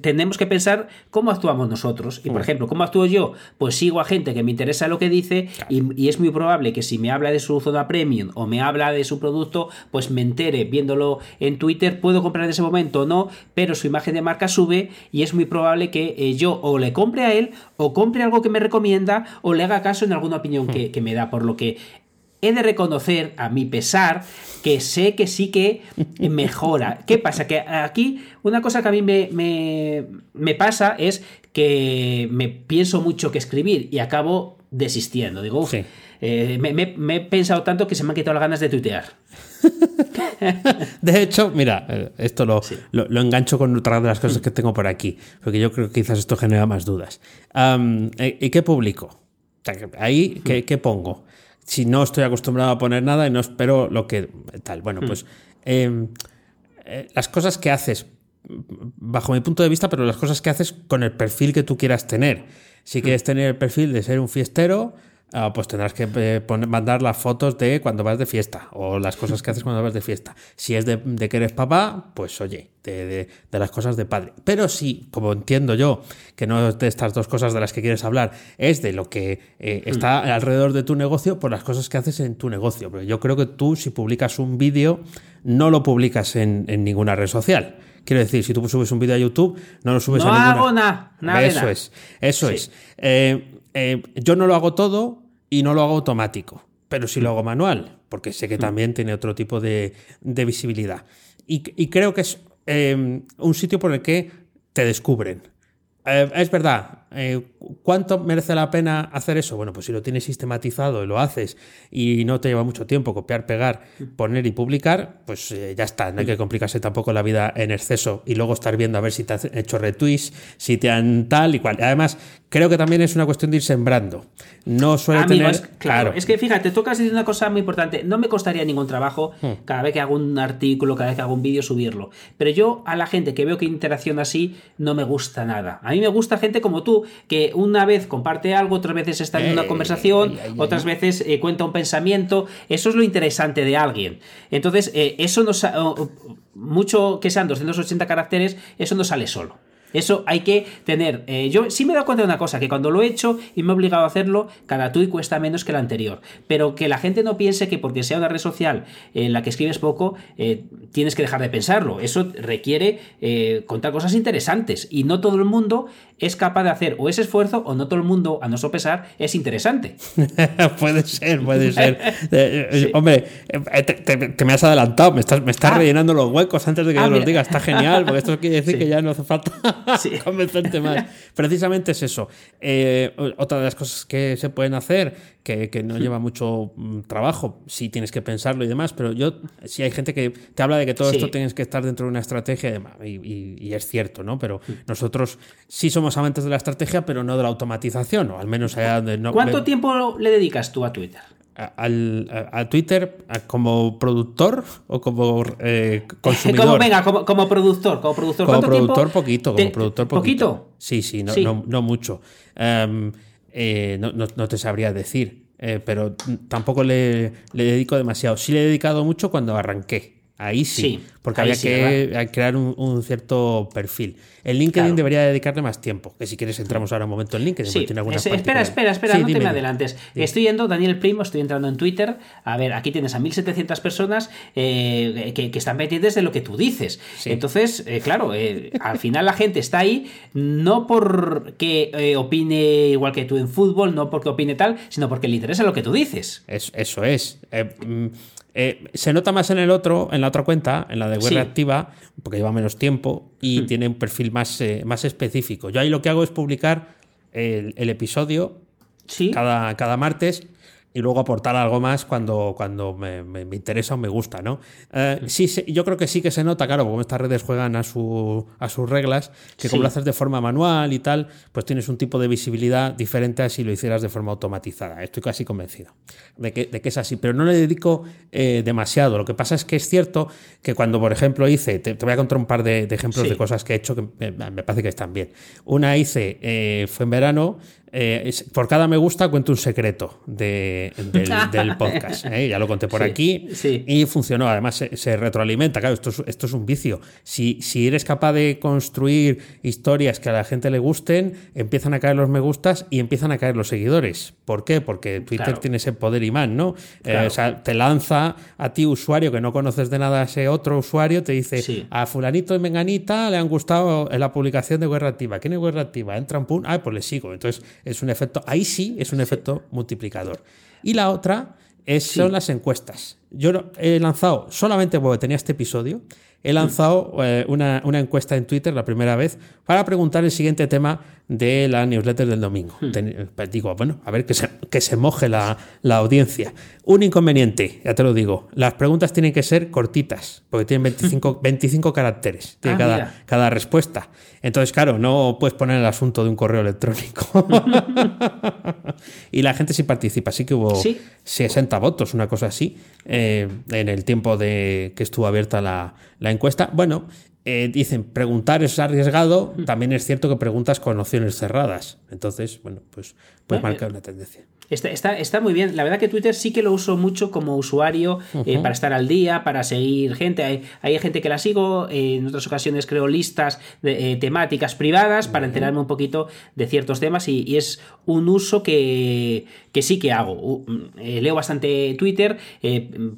tenemos que pensar cómo actuamos nosotros. Y, por mm. ejemplo, ¿cómo actúo yo? Pues sigo a gente que me interesa lo que dice y, y es muy probable que si me habla de su zona premium o me habla de su producto, pues me entere viéndolo en Twitter, puedo comprar en ese momento no, pero su imagen de marca sube y es muy probable que eh, yo o le compre a él o compre algo que me recomienda o le haga caso en alguna opinión que, me da, por lo que he de reconocer, a mi pesar, que sé que sí que mejora. ¿Qué pasa? Que aquí una cosa que a mí me, me, pasa es que me pienso mucho que escribir y acabo desistiendo. Digo, eh, me, he pensado tanto que se me han quitado las ganas de tuitear. de hecho, mira, eh, esto lo, lo, engancho con otra de las cosas que tengo por aquí, porque yo creo que quizás esto genera más dudas. Eh, ¿Y qué publico? Ahí, ¿qué, pongo? Si no estoy acostumbrado a poner nada y no espero lo que tal. Bueno, pues em, las cosas que haces, bajo mi punto de vista, pero las cosas que haces con el perfil que tú quieras tener. Si quieres tener el perfil de ser un fiestero, Ah, pues tendrás que eh, mandar las fotos de cuando vas de fiesta o las cosas que haces cuando vas de fiesta. Si es de, que eres papá, pues oye, de, las cosas de padre. Pero si, como entiendo yo, que no es de estas dos cosas de las que quieres hablar, es de lo que eh, hmm. está alrededor de tu negocio, pues las cosas que haces en tu negocio. Pero yo creo que tú, si publicas un vídeo, no lo publicas en, ninguna red social. Quiero decir, si tú subes un vídeo a YouTube, no lo subes a ninguna. No hago nada. Eso es, eso es. Eh, eh, yo no lo hago todo y no lo hago automático, pero sí lo hago manual, porque sé que mm. también tiene otro tipo de, visibilidad. Y, creo que es em, un sitio por el que te descubren. Eh, es verdad, eh, ¿cuánto merece la pena hacer eso? Bueno, pues si lo tienes sistematizado y lo haces y no te lleva mucho tiempo copiar, pegar, poner y publicar, pues eh, ya está. No hay que complicarse tampoco la vida en exceso y luego estar viendo a ver si te han hecho retweets, si te han tal y cual. Además, creo que también es una cuestión de ir sembrando. No suele tener. claro, es que fíjate, tocas decir una cosa muy importante. No me costaría ningún trabajo hmm. cada vez que hago un artículo, cada vez que hago un vídeo, subirlo. Pero yo a la gente que veo que interacciona así, no me gusta nada. A mí me gusta gente como tú, que una vez comparte algo, otras veces está en una eh, conversación, otras veces eh, cuenta un pensamiento. Eso es lo interesante de alguien. Entonces, eh, eso no mucho que sean 280 caracteres, eso no sale solo. Eso hay que tener. Eh, yo sí me he dado cuenta de una cosa, que cuando lo he hecho y me he obligado a hacerlo, cada tweet cuesta menos que el anterior. Pero que la gente no piense que porque sea una red social en la que escribes poco, eh, tienes que dejar de pensarlo. Eso requiere eh, contar cosas interesantes. Y no todo el mundo es capaz de hacer o ese esfuerzo o no todo el mundo, a nuestro pesar, es interesante. puede ser, puede ser. Eh, eh, hombre, eh, te, me has adelantado, me estás, me estás ah. rellenando los huecos antes de que ah, yo los diga. Está genial, porque esto quiere decir que ya no hace falta convencerte más. Precisamente es eso. otra de las cosas que se pueden hacer que, no lleva mucho mm, trabajo, sí tienes que pensarlo y demás, pero yo, sí hay gente que te habla de que todo esto tienes que estar dentro de una estrategia y, y, es cierto, ¿no? Pero mm. nosotros sí somos amantes de la estrategia, pero no de la automatización, o al menos allá de no. ¿Cuánto tiempo le dedicas tú a Twitter? a, Twitter como productor o como eh, consumidor? como, venga, como, productor. Como productor, como productor poquito. Como productor poquito. ¿Poquito? Sí, sí, no, no, mucho. Em, eh, no, te sabría decir, eh, pero tampoco le, le, dedico demasiado. Sí le he dedicado mucho cuando arranqué. Ahí sí, porque había que crear un, cierto perfil. El LinkedIn debería dedicarle más tiempo, que si quieres entramos ahora un momento en LinkedIn. Sí. espera, espera, espera, no te me adelantes. Estoy yendo, Daniel Primo, estoy entrando en Twitter. A ver, aquí tienes a 1700 personas eh, que, están metidas de lo que tú dices. Entonces, eh, claro, eh, al final la gente está ahí no porque opine igual que tú en fútbol, no porque opine tal, sino porque le interesa lo que tú dices. eso es. Eh, se nota más en el otro, en la otra cuenta, en la de web activa, porque lleva menos tiempo y hmm. tiene un perfil más, eh, más específico. Yo ahí lo que hago es publicar el, episodio cada, cada martes y luego aportar algo más cuando, cuando me, interesa o me gusta, ¿no? Eh, sí, yo creo que sí que se nota, claro, como estas redes juegan a, su, a sus reglas, que como lo haces de forma manual y tal, pues tienes un tipo de visibilidad diferente a si lo hicieras de forma automatizada. Estoy casi convencido de que, de que es así, pero no le dedico eh, demasiado. Lo que pasa es que es cierto que cuando, por ejemplo, hice, te, voy a contar un par de, ejemplos de cosas que he hecho que me, parece que están bien. Una hice, eh, fue en verano, eh, por cada me gusta cuento un secreto del, podcast. ¿eh? Ya lo conté por aquí y funcionó. Además, se, retroalimenta. Claro, esto es, esto es un vicio. Si, si, eres capaz de construir historias que a la gente le gusten, empiezan a caer los me gustas y empiezan a caer los seguidores. ¿Por qué? Porque Twitter tiene ese poder imán, ¿no? Eh, o sea, te lanza a ti, usuario que no conoces de nada a ese otro usuario, te dice a Fulanito y Menganita le han gustado la publicación de Guerra Activa. ¿Quién es Guerra Activa? Entran, pum, ah, pues le sigo. Entonces, es un efecto, ahí sí es un efecto multiplicador. Y la otra es, son las encuestas. Yo he lanzado, solamente porque tenía este episodio, he lanzado eh, una, una, encuesta en Twitter la primera vez para preguntar el siguiente tema de la newsletter del domingo. Hmm. Pues digo, bueno, a ver que se, que se moje la, la, audiencia. Un inconveniente, ya te lo digo, las preguntas tienen que ser cortitas, porque tienen 25, 25 caracteres tiene ah, cada, cada respuesta. Entonces, claro, no puedes poner el asunto de un correo electrónico. y la gente sí participa, sí que hubo 60 votos, una cosa así, eh, en el tiempo de que estuvo abierta la, la encuesta. Bueno, eh, dicen, preguntar es arriesgado, mm. también es cierto que preguntas con opciones cerradas. Entonces, bueno, pues puede marcar una tendencia. Está, está, muy bien. La verdad que Twitter sí que lo uso mucho como usuario eh, para estar al día, para seguir gente. Hay, hay gente que la sigo, eh, en otras ocasiones creo listas de, temáticas privadas para enterarme un poquito de ciertos temas y, es un uso que, que, sí que hago. leo bastante Twitter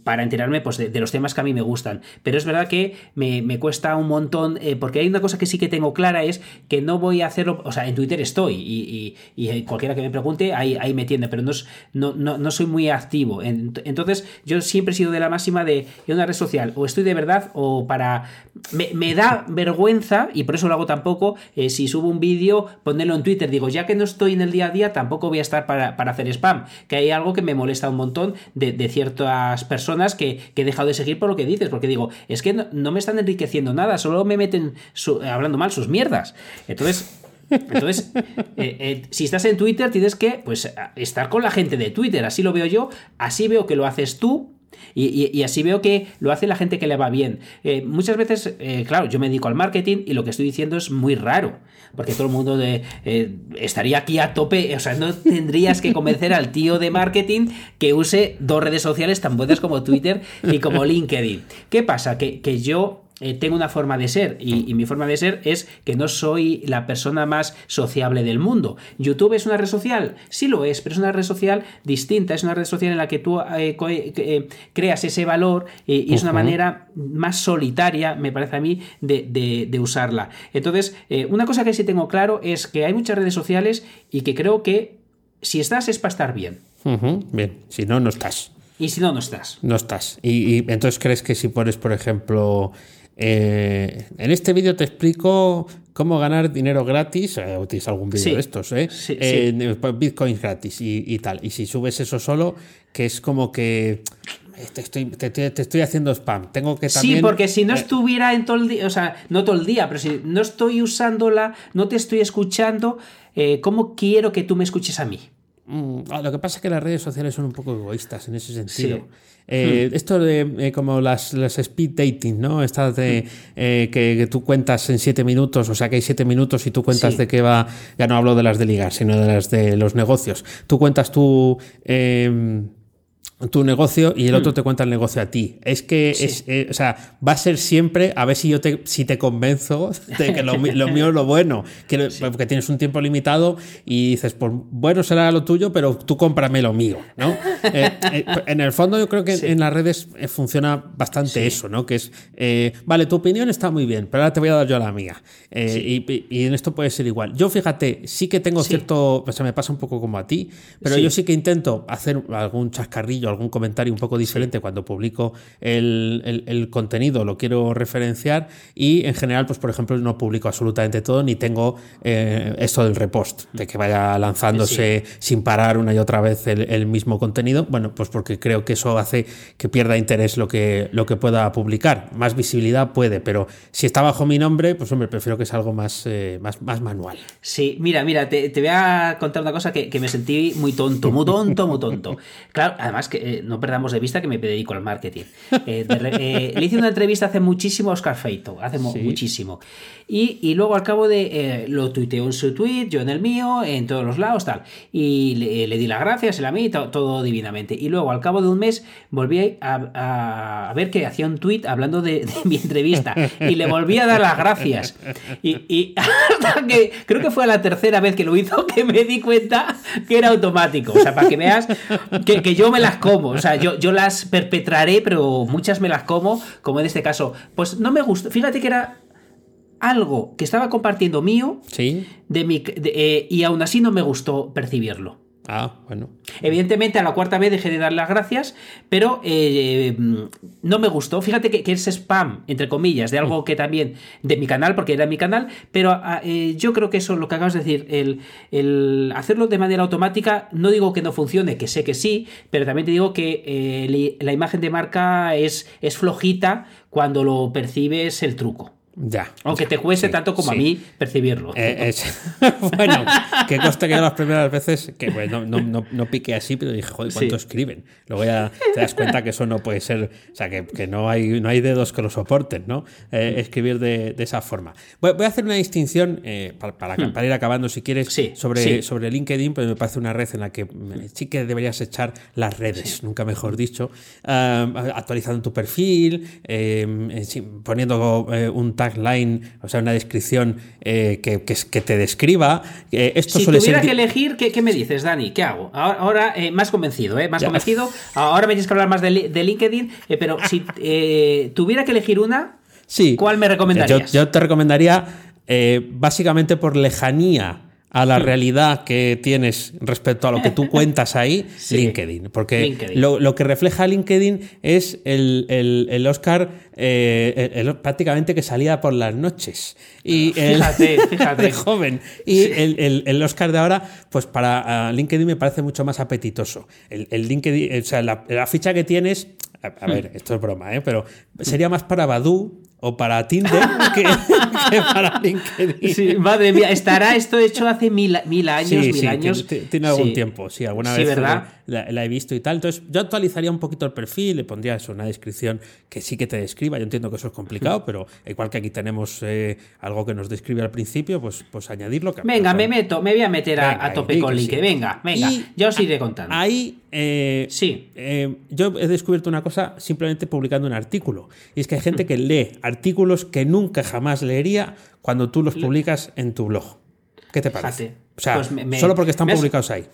para enterarme pues, de, los temas que a mí me gustan. Pero es verdad que me, me cuesta un montón, eh, porque hay una cosa que sí que tengo clara, es que no voy a hacerlo, o sea, en Twitter estoy y, y, cualquiera que me pregunte, ahí, ahí me tiende, pero no, no, no, no, soy muy activo. Entonces, yo siempre he sido de la máxima de en una red social, o estoy de verdad, o para... Me, da vergüenza, y por eso lo hago tampoco, eh, si subo un vídeo, ponerlo en Twitter, digo, ya que no estoy en el día a día, tampoco voy a estar para, para hacer spam, que hay algo que me molesta un montón de, de ciertas personas que, que, he dejado de seguir por lo que dices, porque digo, es que no, no me están enriqueciendo nada, solo me meten hablando mal sus mierdas. Entonces, entonces, eh, eh, si estás en Twitter, tienes que pues, estar con la gente de Twitter. Así lo veo yo, así veo que lo haces tú. Y, así veo que lo hace la gente que le va bien. Eh, muchas veces, claro, yo me dedico al marketing y lo que estoy diciendo es muy raro. Porque todo el mundo de, estaría aquí a tope. O sea, no tendrías que convencer al tío de marketing que use dos redes sociales tan buenas como Twitter y como LinkedIn. ¿Qué pasa? Que, que yo eh, tengo una forma de ser y, mi forma de ser es que no soy la persona más sociable del mundo. YouTube es una red social, sí lo es, pero es una red social distinta, es una red social en la que tú eh, eh, creas ese valor y es una manera más solitaria, me parece a mí, de, usarla. Entonces, una cosa que sí tengo claro es que hay muchas redes sociales y que creo que si estás es para estar bien. Bien, si no, no estás. Y si no, no estás. No estás. y, entonces crees que si pones, por ejemplo, eh, en este vídeo te explico cómo ganar dinero gratis, eh, tienes algún vídeo de estos, ¿eh? eh pues, bitcoins gratis y, tal. Y si subes eso solo, que es como que te estoy, te, estoy haciendo spam. Tengo que también. Sí, porque si no estuviera en todo el día, o sea, no todo el día, pero si no estoy usándola, no te estoy escuchando, ¿cómo quiero que tú me escuches a mí? Mm, ah, lo que pasa es que las redes sociales son un poco egoístas en ese sentido. Eh, hmm. Esto de eh, como las, speed dating, ¿no? Estas de hmm. eh, que, tú cuentas en siete minutos, o sea que hay siete minutos y tú cuentas de qué va, ya no hablo de las de ligar, sino de las de los negocios. Tú cuentas tú tu negocio y el otro mm. te cuenta el negocio a ti. Es que es, eh, o sea, va a ser siempre a ver si yo te, si te convenzo de que lo, mío es lo bueno. Que, Porque tienes un tiempo limitado y dices, pues bueno será lo tuyo, pero tú cómprame lo mío, ¿no? Eh, eh, en el fondo yo creo que en las redes funciona bastante eso, ¿no? Que es, vale, tu opinión está muy bien, pero ahora te voy a dar yo la mía. Y, y, en esto puede ser igual. Yo fíjate, sí que tengo cierto, o sea, me pasa un poco como a ti, pero yo sí que intento hacer algún chascarrillo algún comentario un poco diferente cuando publico el, contenido, lo quiero referenciar y en general, pues por ejemplo, no publico absolutamente todo ni tengo eh, esto del repost, de que vaya lanzándose sin parar una y otra vez el, mismo contenido. Bueno, pues porque creo que eso hace que pierda interés lo que, lo que pueda publicar. Más visibilidad puede, pero si está bajo mi nombre, pues hombre, prefiero que sea algo más, eh, más, más manual. Sí, mira, mira, te, voy a contar una cosa que, que me sentí muy tonto, muy tonto, muy tonto. Claro, además que eh, no perdamos de vista que me dedico al marketing. Eh, eh, le hice una entrevista hace muchísimo a Oscar Feito, hace muchísimo. Y, luego al cabo de lo tuiteó en su tweet, yo en el mío, en todos los lados, tal. Y le, di las gracias, él a mí, todo, divinamente. Y luego al cabo de un mes volví a, ver que hacía un tweet hablando de, mi entrevista y le volví a dar las gracias. Y, que creo que fue la tercera vez que lo hizo que me di cuenta que era automático. O sea, para que veas que, que yo me las como. O sea, yo, yo las perpetraré, pero muchas me las como, como en este caso. Pues no me gustó. Fíjate que era algo que estaba compartiendo mío ¿Sí? de mi, eh, y aún así no me gustó percibirlo. Ah, bueno. Evidentemente a la cuarta vez dejé de dar las gracias, pero eh, no me gustó. Fíjate que, es spam, entre comillas, de algo que también, de mi canal, porque era mi canal, pero ah, eh, yo creo que eso, lo que acabas de decir, el, hacerlo de manera automática, no digo que no funcione, que sé que sí, pero también te digo que eh, la imagen de marca es, es flojita cuando lo percibes el truco. Ya. Aunque te cueste tanto como a mí percibirlo. Eh, bueno, que costa que las primeras veces, que bueno, no, no, no, piqué así, pero dije, joder, ¿cuánto escriben? Luego ya te das cuenta que eso no puede ser, o sea, que, que no, hay, no hay dedos que lo soporten, ¿no? Eh, escribir de, de, esa forma. Voy, voy, a hacer una distinción, eh, para, hmm. para, ir acabando si quieres, sobre, sobre LinkedIn, pero me parece una red en la que sí que deberías echar las redes, nunca mejor dicho, actualizando tu perfil, poniendo un tag line, o sea, una descripción eh, que, que, te describa. Eh, esto si tuviera que elegir, ¿qué, me dices, Dani? ¿Qué hago? Ahora, eh, más convencido, ¿eh? Más convencido. Ahora me tienes que hablar más de, LinkedIn, pero si tuviera que elegir una, sí. ¿cuál me recomendarías? Yo, te recomendaría, básicamente por lejanía a la hmm. realidad que tienes respecto a lo que tú cuentas ahí, LinkedIn. Porque Lo, que refleja LinkedIn es el, el, Oscar eh, prácticamente que salía por las noches. Y fíjate, fíjate. de joven. Y el, Oscar de ahora, pues para LinkedIn me parece mucho más apetitoso. El, LinkedIn, o sea, la, ficha que tienes, a, hmm. ver, esto es broma, ¿eh? pero sería más para Badu o para Tinder que, para LinkedIn. Sí, madre mía, estará esto hecho hace mil, mil años, mil años. Tiene, algún tiempo, sí, alguna vez. ¿verdad? La, la he visto y tal. Entonces, yo actualizaría un poquito el perfil, le pondría eso, una descripción que sí que te describa. Yo entiendo que eso es complicado, pero igual que aquí tenemos eh, algo que nos describe al principio, pues, pues añadirlo. que- Venga, me meto, me voy a meter a, Venga, a tope con LinkedIn. sí. Venga, venga, Y ya os iré contando. Ahí, eh, Sí. eh, yo he descubierto una cosa simplemente publicando un artículo. Y es que hay gente que lee artículos que nunca jamás leería cuando tú los publicas en tu blog. ¿Qué te parece? Fíjate, O sea, pues me- me- solo porque están has- publicados ahí.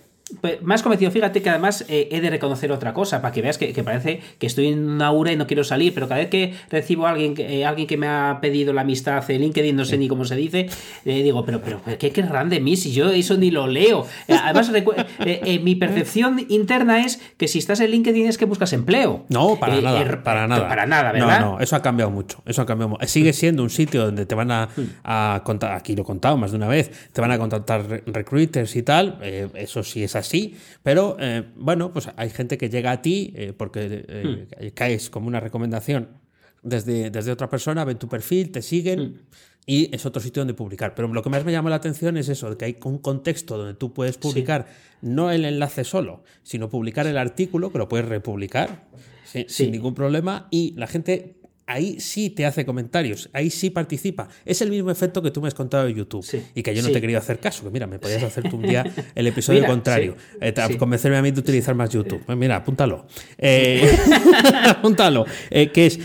Pues, me has convencido, fíjate que además eh, he de reconocer otra cosa, para que veas que, que parece que estoy en una aura y no quiero salir, pero cada vez que recibo a alguien, que- eh, alguien que me ha pedido la amistad en LinkedIn, no sé ni cómo se dice, eh, digo, pero, pero, ¿qué querrán de mí si yo eso ni lo leo? Eh, Además, eh, mi percepción interna es que si estás en LinkedIn es que buscas empleo. No, para nada. para nada. Para nada, ¿verdad? No, no, eso ha cambiado mucho. Eso ha cambiado Sigue siendo un sitio donde te van a, a contar, aquí lo he contado más de una vez, te van a contactar re- recruiters y tal. eso sí es así. Pero eh, bueno, pues hay gente que llega a ti eh, porque eh, caes como una recomendación desde, desde otra persona, ven tu perfil, te siguen. Y es otro sitio donde publicar. Pero lo que más me llama la atención es eso, de que hay un contexto donde tú puedes publicar no el enlace solo, sino publicar el artículo, que lo puedes republicar sin, sin ningún problema. Y la gente ahí sí te hace comentarios, ahí sí participa. Es el mismo efecto que tú me has contado de YouTube. Sí, Y que yo no sí. te he querido hacer caso. Que mira, me podías hacer tú un día el episodio Mira, contrario. sí, Eh. Convencerme a mí de utilizar más YouTube. Mira, apúntalo. Eh, apúntalo. Eh, que es,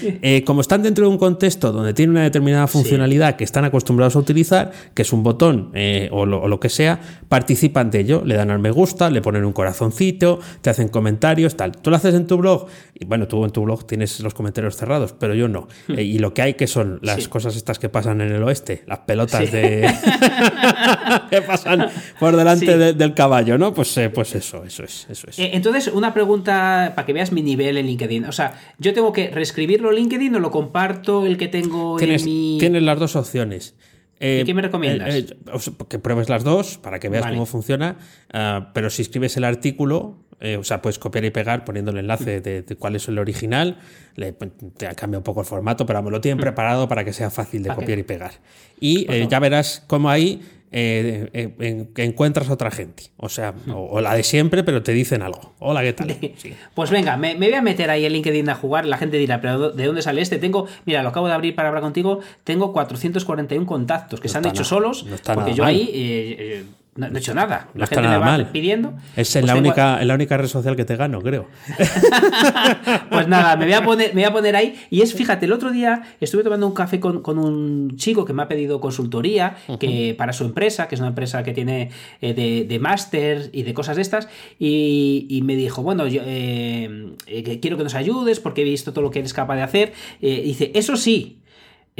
como están dentro de un contexto donde tiene una determinada funcionalidad que están acostumbrados a utilizar, que es un botón o, lo, o lo que sea, participan de ello, le dan al me gusta, le ponen un corazoncito, te hacen comentarios, tal. Tú lo haces en tu blog, y bueno, tú en tu blog tienes los comentarios cerrados, pero yo no. Eh, y lo que hay que son las Hmm. Sí. cosas estas que pasan en el oeste, las pelotas Sí. de que pasan por delante Sí. de- del caballo, ¿no? Pues, eh, pues eso, eso es, eso es. Eh, Entonces, una pregunta para que veas mi nivel en LinkedIn. O sea, ¿yo tengo que reescribirlo en LinkedIn o lo comparto el que tengo tienes, en mi. tienes las dos opciones. Eh, ¿Y qué me recomiendas? eh, eh, que pruebes las dos para que veas Vale. cómo funciona. ah, pero si escribes el artículo, eh, o sea, puedes copiar y pegar poniendo el enlace de, de cuál es el original. Le, te cambia un poco el formato, pero me lo tienen preparado para que sea fácil de copiar y pegar. Y eh, ya verás cómo ahí eh, en- encuentras a otra gente. O sea, o, o la de siempre, pero te dicen algo. Hola, ¿qué tal? Sí. Pues venga, me, me voy a meter ahí en LinkedIn a jugar. La gente dirá, ¿pero de dónde sale este? Tengo, mira, lo acabo de abrir para hablar contigo. Tengo 441 contactos que se han hecho nada- solos. no porque yo mal. ahí no, no he hecho nada. No La está gente nada me va mal. pidiendo. Es Pues la, tengo- única, en la única red social que te gano, creo. Pues nada, me voy, a poner, me voy a poner ahí. Y es, fíjate, el otro día estuve tomando un café con, con un chico que me ha pedido consultoría que, para su empresa, que es una empresa que tiene eh, de, de máster y de cosas de estas. Y, y me dijo, bueno, yo eh, eh, quiero que nos ayudes porque he visto todo lo que eres capaz de hacer. Eh, dice, eso sí.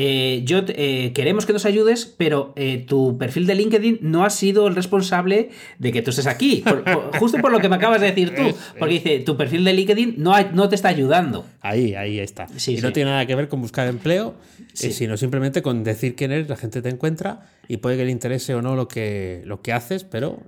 Eh, yo eh, queremos que nos ayudes, pero eh, tu perfil de LinkedIn no ha sido el responsable de que tú estés aquí. Por- por- justo por lo que me acabas de decir tú. Porque dice, tu perfil de LinkedIn no, ha- no te está ayudando. Ahí, ahí está. Sí, y no sí. tiene nada que ver con buscar empleo, eh, Sí. sino simplemente con decir quién eres, la gente te encuentra y puede que le interese o no lo que, lo que haces, pero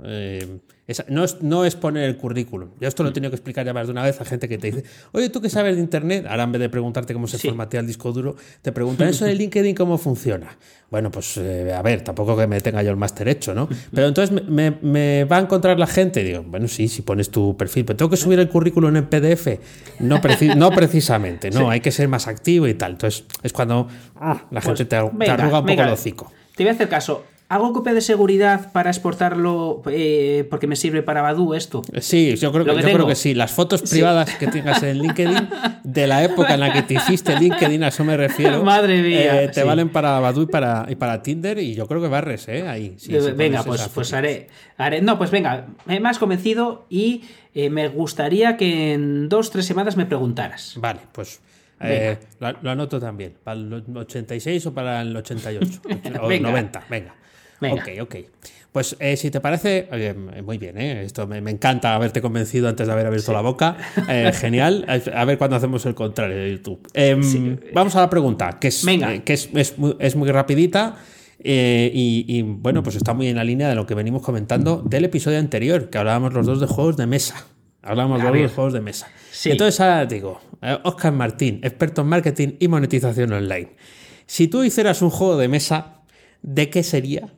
no, es, no es poner el currículum. Yo esto lo he tenido que explicar ya más de una vez a gente que te dice, oye, ¿tú qué sabes de Internet? Ahora en vez de preguntarte cómo se Sí. formatea el disco duro, te preguntan, ¿eso de LinkedIn cómo funciona? Bueno, pues eh, a ver, tampoco que me tenga yo el máster hecho, ¿no? Pero entonces me, me- me va a encontrar la gente. Digo, bueno, sí, si pones tu perfil, pero tengo que subir el currículum en PDF. No, preci- no precisamente, no, hay que ser más activo y tal. Entonces es cuando ah, la gente te, arruga un poco venga. el hocico. Te voy a hacer caso. ¿Hago copia de seguridad para exportarlo eh, porque me sirve para Badu esto? Sí, yo creo que, yo creo que sí. Las fotos privadas que tengas en LinkedIn, de la época en la que te hiciste LinkedIn, a eso me refiero. Madre mía, eh, te sí. valen para Badoo y para, y para Tinder, y yo creo que barres, ¿eh? Ahí. sí, Eh, venga, pues, pues haré, haré- No, pues venga, me has convencido y eh, me gustaría que en dos, tres semanas me preguntaras. Vale, pues eh, lo, lo anoto también. ¿Para el 86 o para el 88? o Venga. 90, venga. Venga. Ok, ok. Pues eh, si te parece, oye, muy bien, ¿eh? esto me, me encanta haberte convencido antes de haber abierto la boca. Eh, genial. A ver cuándo hacemos el contrario de YouTube. Em, Vamos a la pregunta, que es, Venga. eh, que es, es muy, es muy rapidita. eh, y, y, bueno, pues está muy en la línea de lo que venimos comentando del episodio anterior, que hablábamos los dos de juegos de mesa. Hablábamos los dos de juegos de mesa. Sí. Entonces ahora te digo, eh, Oscar Martín, experto en marketing y monetización online. Si tú hicieras un juego de mesa, ¿de qué sería?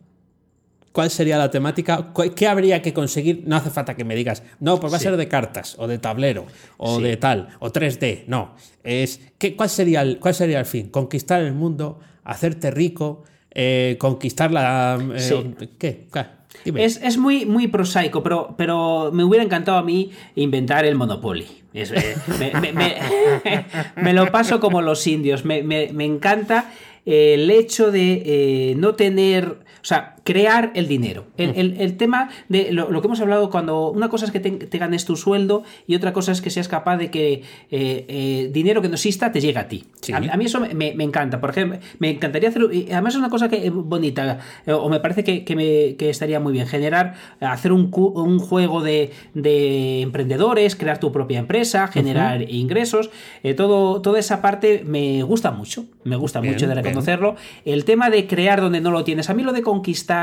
¿Cuál sería la temática? ¿Qué habría que conseguir? No hace falta que me digas, no, pues va a ser de cartas, o de tablero, o de tal, o 3D. No. Es, ¿qué, cuál, sería el, ¿Cuál sería el fin? Conquistar el mundo, hacerte rico, eh, conquistar la. Eh, ¿Qué? Es, es, muy, muy prosaico, pero, pero me hubiera encantado a mí inventar el Monopoly. Eh, me, lo paso como los indios. Me, encanta el hecho de no tener. O sea, crear el dinero. El, tema de lo, que hemos hablado cuando una cosa es que te, ganes tu sueldo y otra cosa es que seas capaz de que eh, eh, dinero que no exista te llegue a ti. A, mí eso me, encanta. Por ejemplo, me encantaría hacer, además es una cosa que bonita, eh, o me parece que, me, estaría muy bien, generar, hacer un, juego de, emprendedores, crear tu propia empresa, generar ingresos, todo, toda esa parte me gusta mucho, me gusta mucho de reconocerlo. El tema de crear donde no lo tienes, a mí lo de conquistar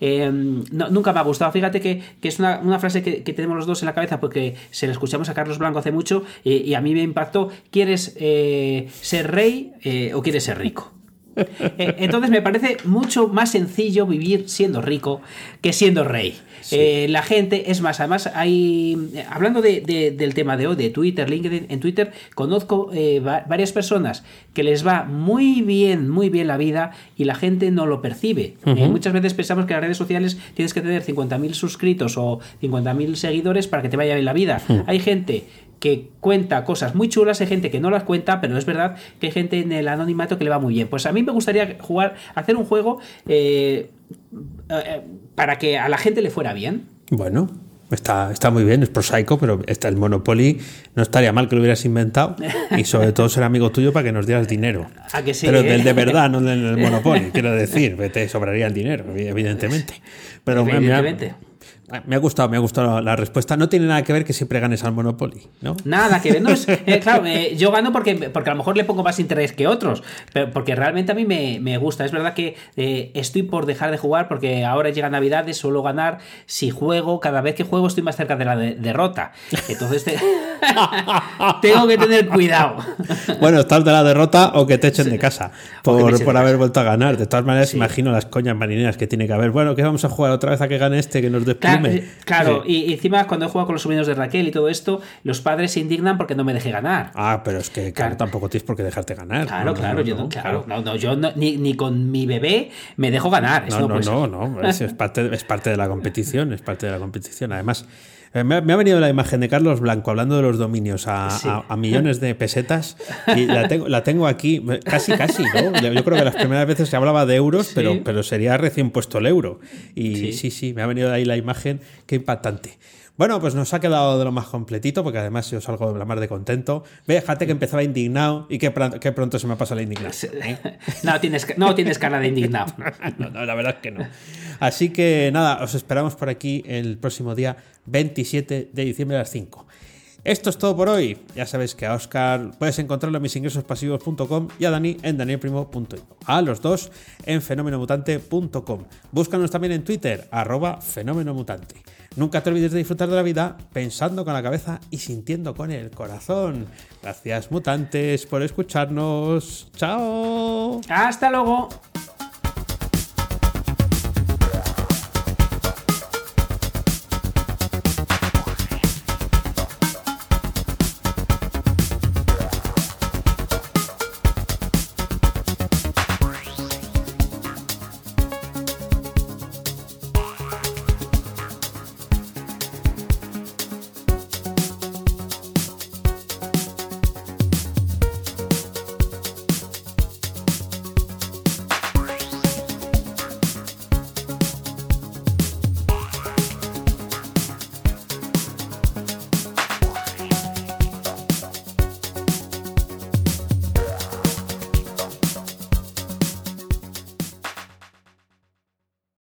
Em, nunca me ha gustado. Fíjate que, es una, frase que, tenemos los dos en la cabeza porque se la escuchamos a Carlos Blanco hace mucho y, a mí me impactó. ¿Quieres eh, ser rey eh, o quieres ser rico? Eh, entonces me parece mucho más sencillo vivir siendo rico que siendo rey. Eh, la gente, es más, además hay, hablando del tema de hoy, de Twitter, LinkedIn, en Twitter conozco eh, varias personas que les va muy bien, muy bien la vida y la gente no lo percibe. muchas veces pensamos que en las redes sociales tienes que tener 50.000 suscritos o 50.000 seguidores para que te vaya bien la vida. Hay gente que cuenta cosas muy chulas, hay gente que no las cuenta, pero es verdad que hay gente en el anonimato que le va muy bien. Pues a mí me gustaría jugar, hacer un juego eh, eh, para que a la gente le fuera bien. Bueno, Está, está muy bien, es prosaico, pero está el Monopoly no estaría mal que lo hubieras inventado y sobre todo ser amigo tuyo para que nos dieras dinero. pero del de verdad, no del Monopoly, quiero decir, te sobraría el dinero, evidentemente. Pero evidentemente. Me ha gustado, me ha gustado la respuesta. No tiene nada que ver que siempre ganes al Monopoly, ¿no? Nada que ver. No es, eh, claro, eh, yo gano porque, porque a lo mejor le pongo más interés que otros, pero porque realmente a mí me, gusta. Es verdad que eh, estoy por dejar de jugar porque ahora llega Navidades, suelo ganar. Si juego, cada vez que juego estoy más cerca de la derrota. Entonces tengo que tener cuidado. bueno, estás de la derrota o que te echen de casa por, por haber vuelto a ganar. De todas maneras, imagino las coñas marineras que tiene que haber. Bueno, que vamos a jugar otra vez a que gane este que nos Claro, y, encima cuando he jugado con los sobrinos de Raquel y todo esto, los padres se indignan porque no me dejé ganar. Ah, pero es que claro, tampoco tienes por qué dejarte ganar. Claro, claro, yo, no, claro, yo ni, con mi bebé me dejo ganar. no, no, no, es, parte, es parte de la competición, es parte de la competición. Además, eh, me ha, venido la imagen de Carlos Blanco hablando de los dominios a, millones de pesetas y la tengo, la tengo aquí, casi, casi, ¿no? Yo creo que las primeras veces se hablaba de euros, pero, pero sería recién puesto el euro. Y sí. sí, me ha venido ahí la imagen, qué impactante. Bueno, pues nos ha quedado de lo más completito, porque además yo salgo de la mar de contento. Ve, fíjate que empezaba indignado y que, pronto se me pasa la indignación. ¿eh? No, tienes, no tienes cara de indignado. no, no, la verdad es que no. Así que nada, os esperamos por aquí el próximo día 27 de diciembre a las 5. Esto es todo por hoy. Ya sabéis que a Oscar puedes encontrarlo en misingresospasivos.com y a Dani en danielprimo.com. A los dos en fenomenomutante.com. Búscanos también en Twitter, arroba fenomenomutante. Nunca te olvides de disfrutar de la vida pensando con la cabeza y sintiendo con el corazón. Gracias mutantes por escucharnos. Chao. Hasta luego.